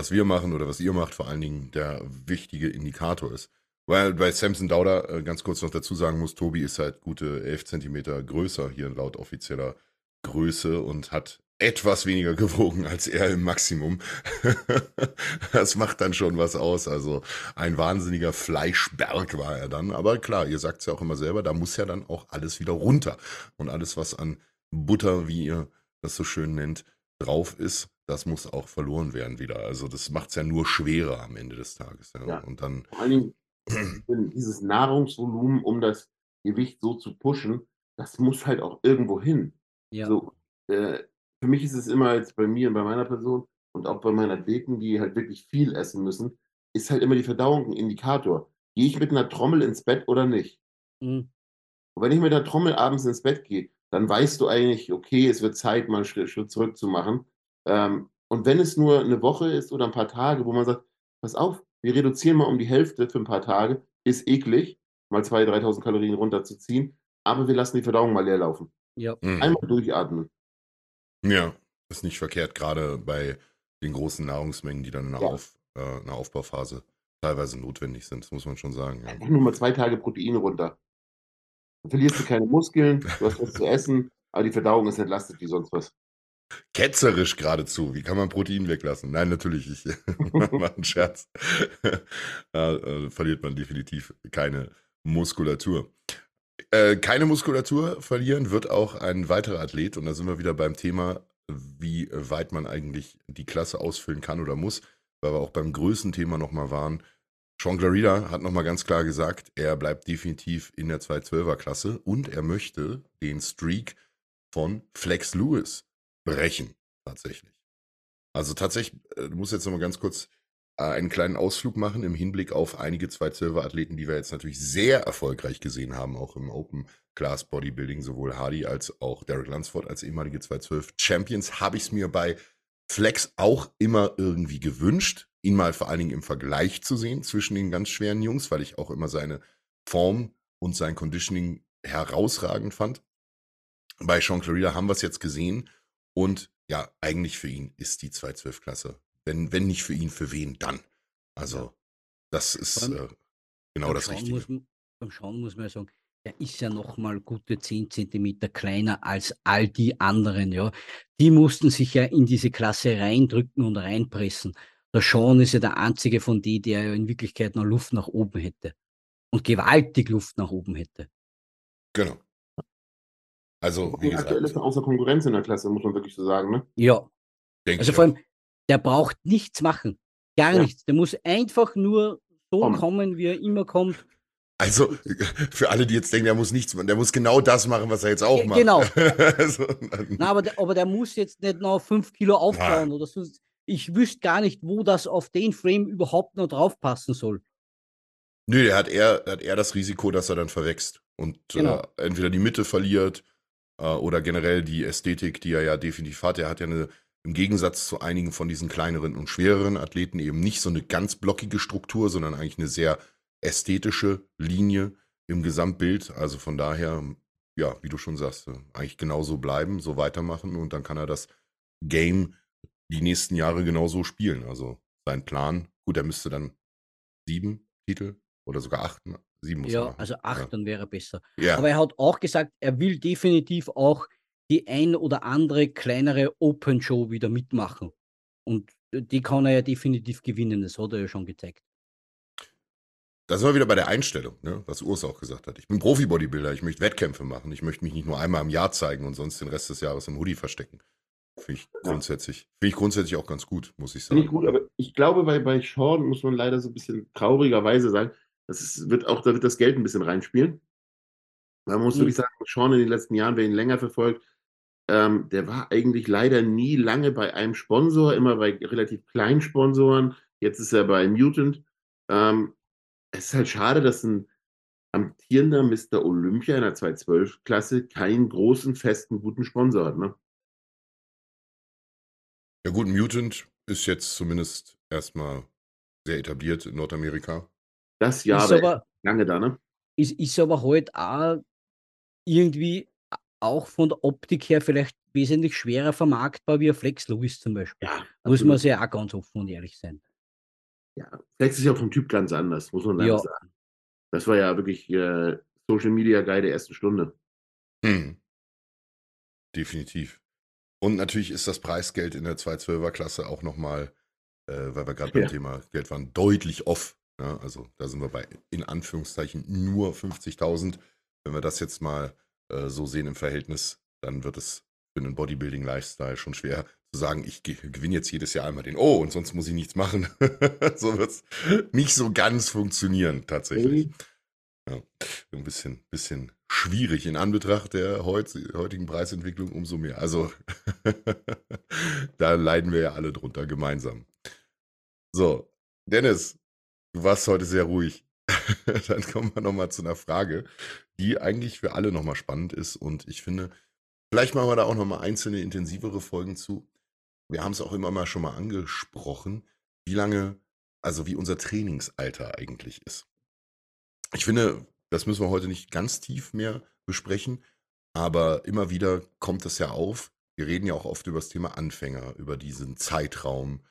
was wir machen oder was ihr macht, vor allen Dingen der wichtige Indikator ist. Weil bei Samson Dauder äh, ganz kurz noch dazu sagen muss, Tobi ist halt gute 11 Zentimeter größer hier laut offizieller Größe und hat etwas weniger <laughs> gewogen als er im Maximum. <laughs> das macht dann schon was aus. Also ein wahnsinniger Fleischberg war er dann. Aber klar, ihr sagt es ja auch immer selber, da muss ja dann auch alles wieder runter. Und alles, was an Butter, wie ihr das so schön nennt, drauf ist, das muss auch verloren werden wieder. Also das macht es ja nur schwerer am Ende des Tages. Ja. Ja. Und dann, Vor allen Dingen dieses Nahrungsvolumen, um das Gewicht so zu pushen, das muss halt auch irgendwo hin. Ja. So, äh, für mich ist es immer jetzt bei mir und bei meiner Person und auch bei meinen Athleten, die halt wirklich viel essen müssen, ist halt immer die Verdauung ein Indikator. Gehe ich mit einer Trommel ins Bett oder nicht? Mhm. Und wenn ich mit der Trommel abends ins Bett gehe, dann weißt du eigentlich, okay, es wird Zeit, mal einen Schritt, Schritt zurück zu machen. Ähm, und wenn es nur eine Woche ist oder ein paar Tage, wo man sagt, pass auf, wir reduzieren mal um die Hälfte für ein paar Tage, ist eklig, mal 2.000, 3.000 Kalorien runterzuziehen, aber wir lassen die Verdauung mal leer laufen. Ja. mh. Einmal durchatmen. Ja, ist nicht verkehrt, gerade bei den großen Nahrungsmengen, die dann in der, Ja. Auf, äh, in der Aufbauphase teilweise notwendig sind, das muss man schon sagen. Ja. Einfach nur mal zwei Tage Protein runter. Dann verlierst du keine Muskeln, du hast was zu essen, aber die Verdauung ist entlastet wie sonst was. Ketzerisch geradezu. Wie kann man Protein weglassen? Nein, natürlich, ich <laughs> mache einen Scherz. <laughs> da äh, verliert man definitiv keine Muskulatur. Äh, keine Muskulatur verlieren wird auch ein weiterer Athlet und da sind wir wieder beim Thema, wie weit man eigentlich die Klasse ausfüllen kann oder muss, weil wir auch beim Größenthema nochmal waren. Sean Clarida hat nochmal ganz klar gesagt, er bleibt definitiv in der 212er Klasse und er möchte den Streak von Flex Lewis brechen. tatsächlich. Also tatsächlich, äh, du musst jetzt noch mal ganz kurz äh, einen kleinen Ausflug machen im Hinblick auf einige 212er-Athleten, die wir jetzt natürlich sehr erfolgreich gesehen haben, auch im Open Class Bodybuilding, sowohl Hardy als auch Derek Lunsford als ehemalige 212 Champions, habe ich es mir bei Flex auch immer irgendwie gewünscht, ihn mal vor allen Dingen im Vergleich zu sehen zwischen den ganz schweren Jungs, weil ich auch immer seine Form und sein Conditioning herausragend fand. Bei Sean Clarida haben wir es jetzt gesehen und ja, eigentlich für ihn ist die 212-Klasse. Wenn, wenn nicht für ihn, für wen dann? Also, das ist äh, genau das Schauen Richtige. muss, beim Schauen muss man ja sagen, der ist ja noch mal gute 10 Zentimeter kleiner als all die anderen. Ja. Die mussten sich ja in diese Klasse reindrücken und reinpressen. Der Sean ist ja der einzige von denen, der ja in Wirklichkeit noch Luft nach oben hätte. Und gewaltig Luft nach oben hätte. Genau. Also, wie Aktuell ist gesagt, er außer Konkurrenz in der Klasse, muss man wirklich so sagen. Ne? Ja, denke also ich vor allem, der braucht nichts machen. Gar Ja. nichts. Der muss einfach nur so Kommen. kommen, wie er immer kommt. Also, <laughs> für alle, die jetzt denken, der muss nichts machen, der muss genau das machen, was er jetzt auch macht. genau. <laughs> also, dann- Na, aber der, aber der muss jetzt nicht noch fünf Kilo aufbauen oder so. Ich wüsste gar nicht, wo das auf den Frame überhaupt noch draufpassen soll. Nö, der hat eher, hat eher das Risiko, dass er dann verwächst und Genau. äh, entweder die Mitte verliert äh, oder generell die Ästhetik, die er ja definitiv hat. Er hat ja eine, im Gegensatz zu einigen von diesen kleineren und schwereren Athleten eben nicht so eine ganz blockige Struktur, sondern eigentlich eine sehr ästhetische Linie im Gesamtbild. Also von daher, ja, wie du schon sagst, äh, eigentlich genauso bleiben, so weitermachen und dann kann er das Game die nächsten Jahre genauso spielen. Also sein Plan, gut, er müsste dann sieben Titel oder sogar acht? Sieben muss er Ja, machen. also acht, dann wäre er besser. Ja, Aber er hat auch gesagt, er will definitiv auch die ein oder andere kleinere Open Show wieder mitmachen. Und äh, die kann er ja definitiv gewinnen, das hat er ja schon gezeigt. da sind wir wieder bei der Einstellung, ne? was Urs auch gesagt hat. Ich bin Profi-Bodybuilder, ich möchte Wettkämpfe machen, ich möchte mich nicht nur einmal im Jahr zeigen und sonst den Rest des Jahres im Hoodie verstecken. Finde ich grundsätzlich, finde ich grundsätzlich auch ganz gut, muss ich Finde ich sagen. gut, aber ich glaube, bei, bei Sean muss man leider so ein bisschen traurigerweise sagen, das ist, wird auch, da wird das Geld ein bisschen reinspielen. Man muss Mhm. wirklich sagen, Sean in den letzten Jahren, wer ihn länger verfolgt, ähm, der war eigentlich leider nie lange bei einem Sponsor, immer bei relativ kleinen Sponsoren. Jetzt ist er bei Mutant. Ähm, es ist halt schade, dass ein amtierender Mr. Olympia in der 212-Klasse keinen großen, festen, guten Sponsor hat. Ne? Ja gut, Mutant ist jetzt zumindest erstmal sehr etabliert in Nordamerika. Das Jahr ist, war aber, lange da, ne? ist, ist aber halt auch irgendwie auch von der Optik her vielleicht wesentlich schwerer vermarktbar wie ein Flex Lewis zum Beispiel. Ja, Muss man sehr auch ganz offen und ehrlich sein. Ja, Flex ist ja vom Typ ganz anders, muss man leider Ja. sagen. Das war ja wirklich äh, Social Media Guy der ersten Stunde. Hm. Definitiv. Und natürlich ist das Preisgeld in der 212er-Klasse auch nochmal, äh, weil wir gerade beim Ja. Thema Geld waren, deutlich off. Ne? Also da sind wir bei, in Anführungszeichen, nur 50.000. Wenn wir das jetzt mal äh, so sehen im Verhältnis, dann wird es für einen Bodybuilding-Lifestyle schon schwer zu sagen, ich ge- gewinne jetzt jedes Jahr einmal den Oh und sonst muss ich nichts machen. <laughs> so wird es nicht so ganz funktionieren, tatsächlich. Ja, ein bisschen, bisschen schwierig in Anbetracht der heut, heutigen Preisentwicklung umso mehr. Also <laughs> da leiden wir ja alle drunter gemeinsam. So, Dennis, du warst heute sehr ruhig. <laughs> Dann kommen wir nochmal zu einer Frage, die eigentlich für alle nochmal spannend ist und ich finde, vielleicht machen wir da auch nochmal einzelne intensivere Folgen zu. Wir haben es auch immer mal schon mal angesprochen, wie lange, also wie unser Trainingsalter eigentlich ist. Ich finde, das müssen wir heute nicht ganz tief mehr besprechen, aber immer wieder kommt es ja auf. Wir reden ja auch oft über das Thema Anfänger, über diesen Zeitraum.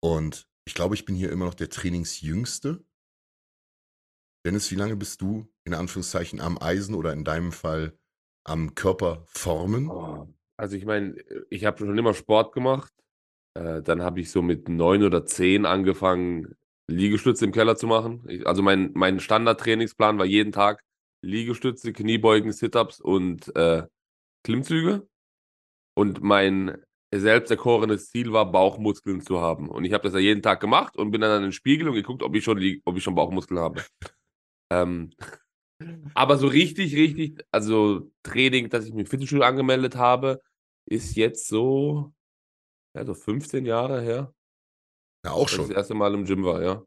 Und ich glaube, ich bin hier immer noch der Trainingsjüngste. Dennis, wie lange bist du in Anführungszeichen am Eisen oder in deinem Fall am Körper formen? Oh, Also ich meine, ich habe schon immer Sport gemacht. Äh, dann habe ich so mit neun oder zehn angefangen, Liegestütze im Keller zu machen. Also mein, mein Standardtrainingsplan war jeden Tag Liegestütze, Kniebeugen, Sit-ups und äh, Klimmzüge. Und mein selbst erkorenes Ziel war, Bauchmuskeln zu haben. Und ich habe das ja jeden Tag gemacht und bin dann an den Spiegel und geguckt, ob ich schon, Lie- ob ich schon Bauchmuskeln habe. ähm, <laughs> aber so richtig, richtig, also Training, dass ich mich im Fitnessstudio angemeldet habe, ist jetzt so, ja, so 15 Jahre her, Ja, auch dass ich das schon. erste Mal im Gym war, ja.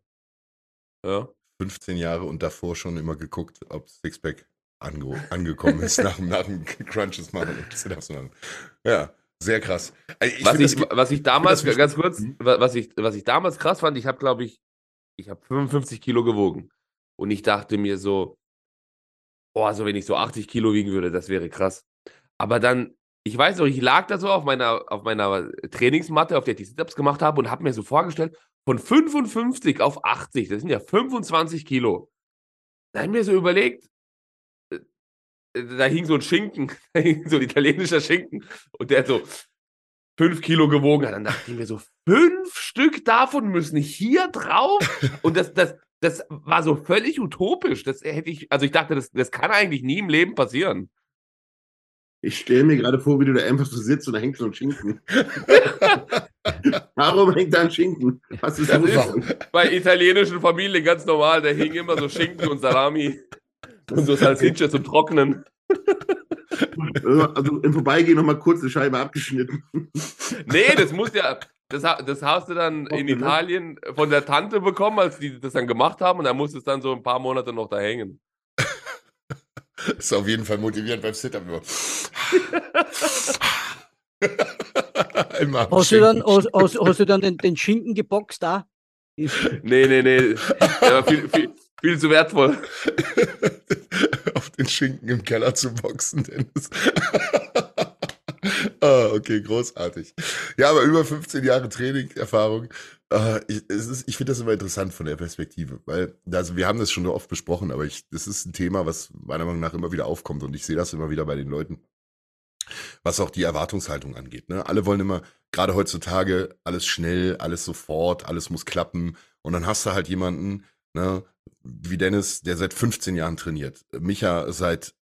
Ja. 15 Jahre und davor schon immer geguckt, ob Sixpack ange angekommen ist <laughs> nach, dem- nach dem Crunches machen und Sit-Ups machen. Ja, sehr krass. Also ich was, ich, das was ich damals, ganz kurz, wa- was ich, was ich damals krass fand, ich habe, glaube ich, ich habe 55 Kilo gewogen. Und ich dachte mir so, oh, also wenn ich so 80 Kilo wiegen würde, das wäre krass. Aber dann, ich weiß noch, ich lag da so auf meiner, auf meiner Trainingsmatte, auf der ich die Sit-Ups gemacht habe und habe mir so vorgestellt, von 55 auf 80, das sind ja 25 Kilo. Da habe ich mir so überlegt, da hing so ein Schinken, <laughs> da hing so ein italienischer Schinken und der hat so 5 Kilo gewogen. Dann dachte ich mir so, fünf Stück davon müssen hier drauf? Und das, das, das war so völlig utopisch. Das hätte ich, also ich dachte, das, das kann eigentlich nie im Leben passieren. Ich stelle mir gerade vor, wie du da einfach so sitzt und da hängt so ein Schinken. <laughs> Warum hängt da ein Schinken? Was ist Das los? ist bei italienischen Familien ganz normal. Da hing immer so Schinken und Salami und so Salsiccia <laughs> zum Trocknen. Also im Vorbeigehen nochmal kurz eine Scheibe abgeschnitten. Nee, das muss ja, das, das hast du dann in ne? Italien von der Tante bekommen, als die das dann gemacht haben. Und dann musste es dann so ein paar Monate noch da hängen. <laughs> ist auf jeden Fall motivierend beim Sit-Up immer. <laughs> Hast du dann, hast, hast, hast du dann den, den Schinken geboxt da? Nee, nee, nee. War viel, viel, viel zu wertvoll. <laughs> auf den Schinken im Keller zu boxen, Dennis. <laughs> ah, okay, großartig. Ja, aber über 15 Jahre Trainingserfahrung. Äh, ich es ist- ich finde das immer interessant von der Perspektive, weil also wir haben das schon oft besprochen, aber ich, das ist ein Thema, was meiner Meinung nach immer wieder aufkommt und ich sehe das immer wieder bei den Leuten, was auch die Erwartungshaltung angeht. Ne? Alle wollen immer, gerade heutzutage, alles schnell, alles sofort, alles muss klappen und dann hast du halt jemanden, ne, wie Dennis, der seit 15 Jahren trainiert. Micha seit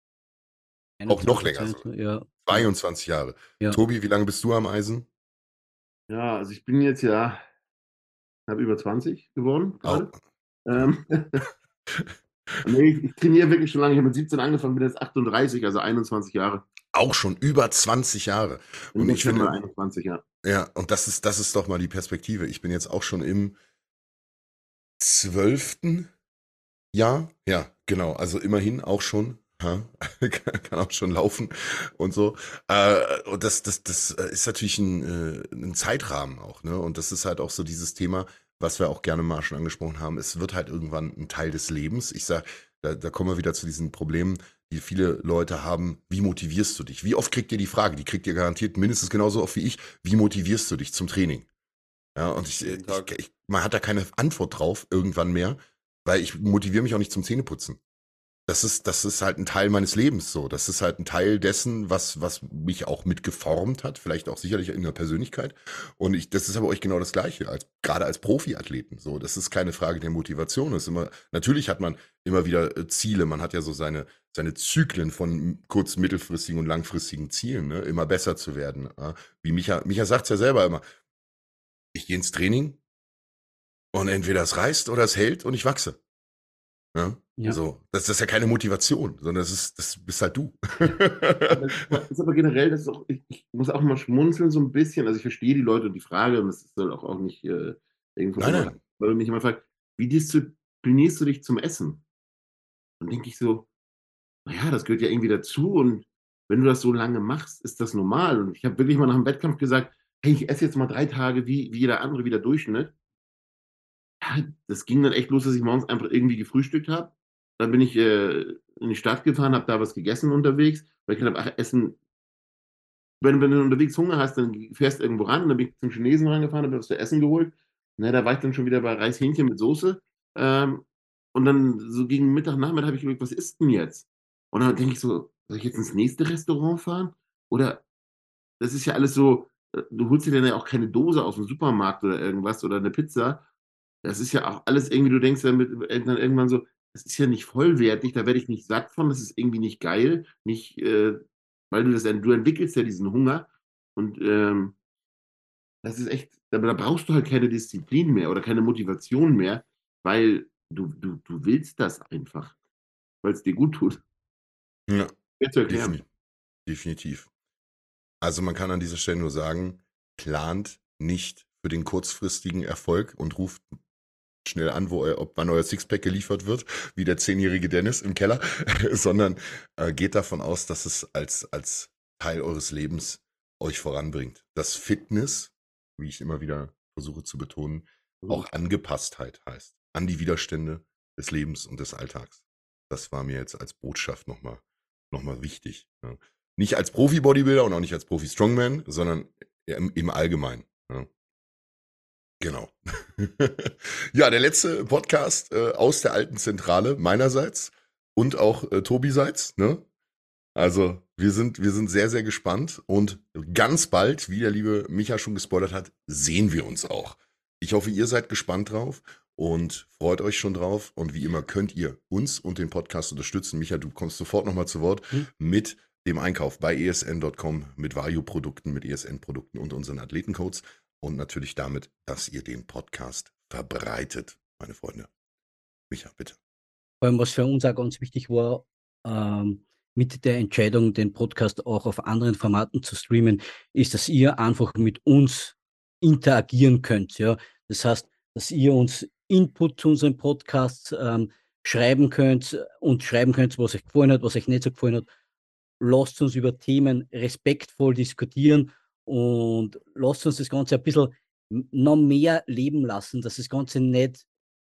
auch noch länger. So. Ja. 22 Jahre. Ja. Tobi, wie lange bist du am Eisen? Ja, also ich bin jetzt ja habe über 20 geworden. Oh. Ähm, <laughs> nee, ich trainiere wirklich schon lange. Ich habe mit 17 angefangen, bin jetzt 38, also 21 Jahre. Auch schon über 20 Jahre. Bin und ich finde 21 Jahre. Ja, und das ist das ist doch mal die Perspektive. Ich bin jetzt auch schon im 12. Ja, ja, genau. Also immerhin auch schon. <laughs> Kann auch schon laufen und so. Äh, und das, das, das äh, ist natürlich ein, äh, ein Zeitrahmen auch, ne? Und das ist halt auch so dieses Thema, was wir auch gerne mal schon angesprochen haben. Es wird halt irgendwann ein Teil des Lebens. Ich sag, da, da kommen wir wieder zu diesen Problemen, die viele Leute haben. Wie motivierst du dich? Wie oft kriegt ihr die Frage? Die kriegt ihr garantiert mindestens genauso oft wie ich. Wie motivierst du dich zum Training? Ja, und ich, ich, ich, man hat da keine Antwort drauf irgendwann mehr, weil ich motiviere mich auch nicht zum Zähneputzen. Das ist, das ist halt ein Teil meines Lebens so. Das ist halt ein Teil dessen, was, was mich auch mitgeformt hat, vielleicht auch sicherlich in der Persönlichkeit. Und ich, das ist aber euch genau das Gleiche, als, gerade als Profiathleten. So, das ist keine Frage der Motivation. Das ist immer, natürlich hat man immer wieder äh, Ziele. Man hat ja so seine, seine Zyklen von kurz-, mittelfristigen und langfristigen Zielen, ne? immer besser zu werden. Wie Micha, Micha sagt es ja selber immer. Ich gehe ins Training und entweder es reißt oder es hält und ich wachse. Ja? Ja. So, das, das ist ja keine Motivation, sondern das ist, das bist halt du. Das ist aber generell, das ist auch, ich, ich muss auch mal schmunzeln so ein bisschen. Also ich verstehe die Leute und die Frage und das soll auch, auch nicht äh, irgendwo. Nein, nein. Weil mich jemand fragt, wie disziplinierst du dich zum Essen? Dann denke ich so, naja, das gehört ja irgendwie dazu und wenn du das so lange machst, ist das normal. Und ich habe wirklich mal nach dem Wettkampf gesagt, hey, ich esse jetzt mal drei Tage wie, wie jeder andere, wie der Durchschnitt. <clears throat> Das ging dann echt los, dass ich morgens einfach irgendwie gefrühstückt habe. Dann bin ich äh, in die Stadt gefahren, habe da was gegessen unterwegs, weil ich gedacht habe, ach, Essen, wenn, wenn du unterwegs Hunger hast, dann fährst du irgendwo ran. Dann bin ich zum Chinesen rangefahren, habe was zu essen geholt. Na, da war ich dann schon wieder bei Reishähnchen mit Soße. Ähm, und dann so gegen Mittag, Nachmittag habe ich überlegt, was ist denn jetzt? Und dann denke ich so, soll ich jetzt ins nächste Restaurant fahren? Oder das ist ja alles so, äh, du holst dir dann ja auch keine Dose aus dem Supermarkt oder irgendwas oder eine Pizza. Das ist ja auch alles irgendwie, du denkst dann, mit, dann irgendwann so, das ist ja nicht vollwertig, da werde ich nicht satt von, das ist irgendwie nicht geil, nicht, äh, weil du das, du entwickelst ja diesen Hunger und ähm, das ist echt, da, da brauchst du halt keine Disziplin mehr oder keine Motivation mehr, weil du, du, du willst das einfach, weil es dir gut tut. Ja, zu erklären. defini- definitiv. Also man kann an dieser Stelle nur sagen, plant nicht für den kurzfristigen Erfolg und ruft schnell an, wo ob wann euer Sixpack geliefert wird, wie der zehnjährige Dennis im Keller, <laughs> sondern äh, geht davon aus, dass es als, als Teil eures Lebens euch voranbringt. Dass Fitness, wie ich immer wieder versuche zu betonen, auch Angepasstheit heißt. An die Widerstände des Lebens und des Alltags. Das war mir jetzt als Botschaft nochmal noch mal wichtig. Ja. Nicht als Profi-Bodybuilder und auch nicht als Profi-Strongman, sondern im, im Allgemeinen. Ja. Genau. <laughs> ja, der letzte Podcast äh, aus der alten Zentrale meinerseits und auch äh, Tobiseits. Ne? Also wir sind, wir sind sehr, sehr gespannt und ganz bald, wie der liebe Micha schon gespoilert hat, sehen wir uns auch. Ich hoffe, ihr seid gespannt drauf und freut euch schon drauf. Und wie immer könnt ihr uns und den Podcast unterstützen. Micha, du kommst sofort nochmal zu Wort hm. mit dem Einkauf bei esn.com, mit Value-Produkten, mit ESN-Produkten und unseren Athletencodes und natürlich damit, dass ihr den Podcast verbreitet, meine Freunde. Micha, bitte. Vor allem, was für uns auch ganz wichtig war, ähm, mit der Entscheidung, den Podcast auch auf anderen Formaten zu streamen, ist, dass ihr einfach mit uns interagieren könnt. Ja? Das heißt, dass ihr uns Input zu unseren Podcasts ähm, schreiben könnt und schreiben könnt, was euch gefallen hat, was euch nicht so gefallen hat. Lasst uns über Themen respektvoll diskutieren und lasst uns das Ganze ein bisschen noch mehr leben lassen, dass das Ganze nicht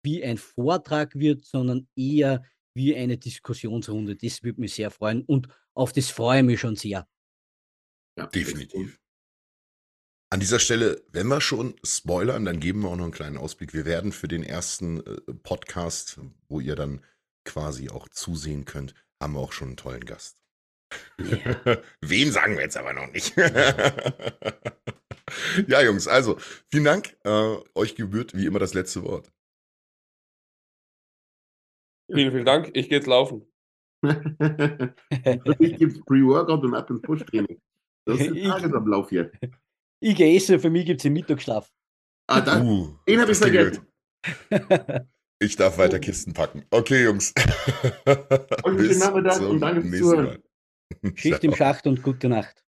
wie ein Vortrag wird, sondern eher wie eine Diskussionsrunde. Das würde mich sehr freuen und auf das freue ich mich schon sehr. Ja, definitiv. An dieser Stelle, wenn wir schon spoilern, dann geben wir auch noch einen kleinen Ausblick. Wir werden für den ersten äh, Podcast, wo ihr dann quasi auch zusehen könnt, haben wir auch schon einen tollen Gast. Yeah. <laughs> Wen sagen wir jetzt aber noch nicht. <laughs> ja, Jungs, also vielen Dank. Äh, euch gebührt wie immer das letzte Wort. Vielen, vielen Dank. Ich gehe jetzt laufen. <laughs> ich gebe Pre-Workout und ab ins Push-Training. Das ist der Tagesablauf hier. Ich gehe essen, für mich gibt es den Mittagsschlaf. Ah, dann, uh, den habe ich vergessen. Ich darf weiter Kisten packen. Okay, Jungs. Und schönen Nachmittag und danke fürs Zuhören. Schicht im Schacht und gute Nacht.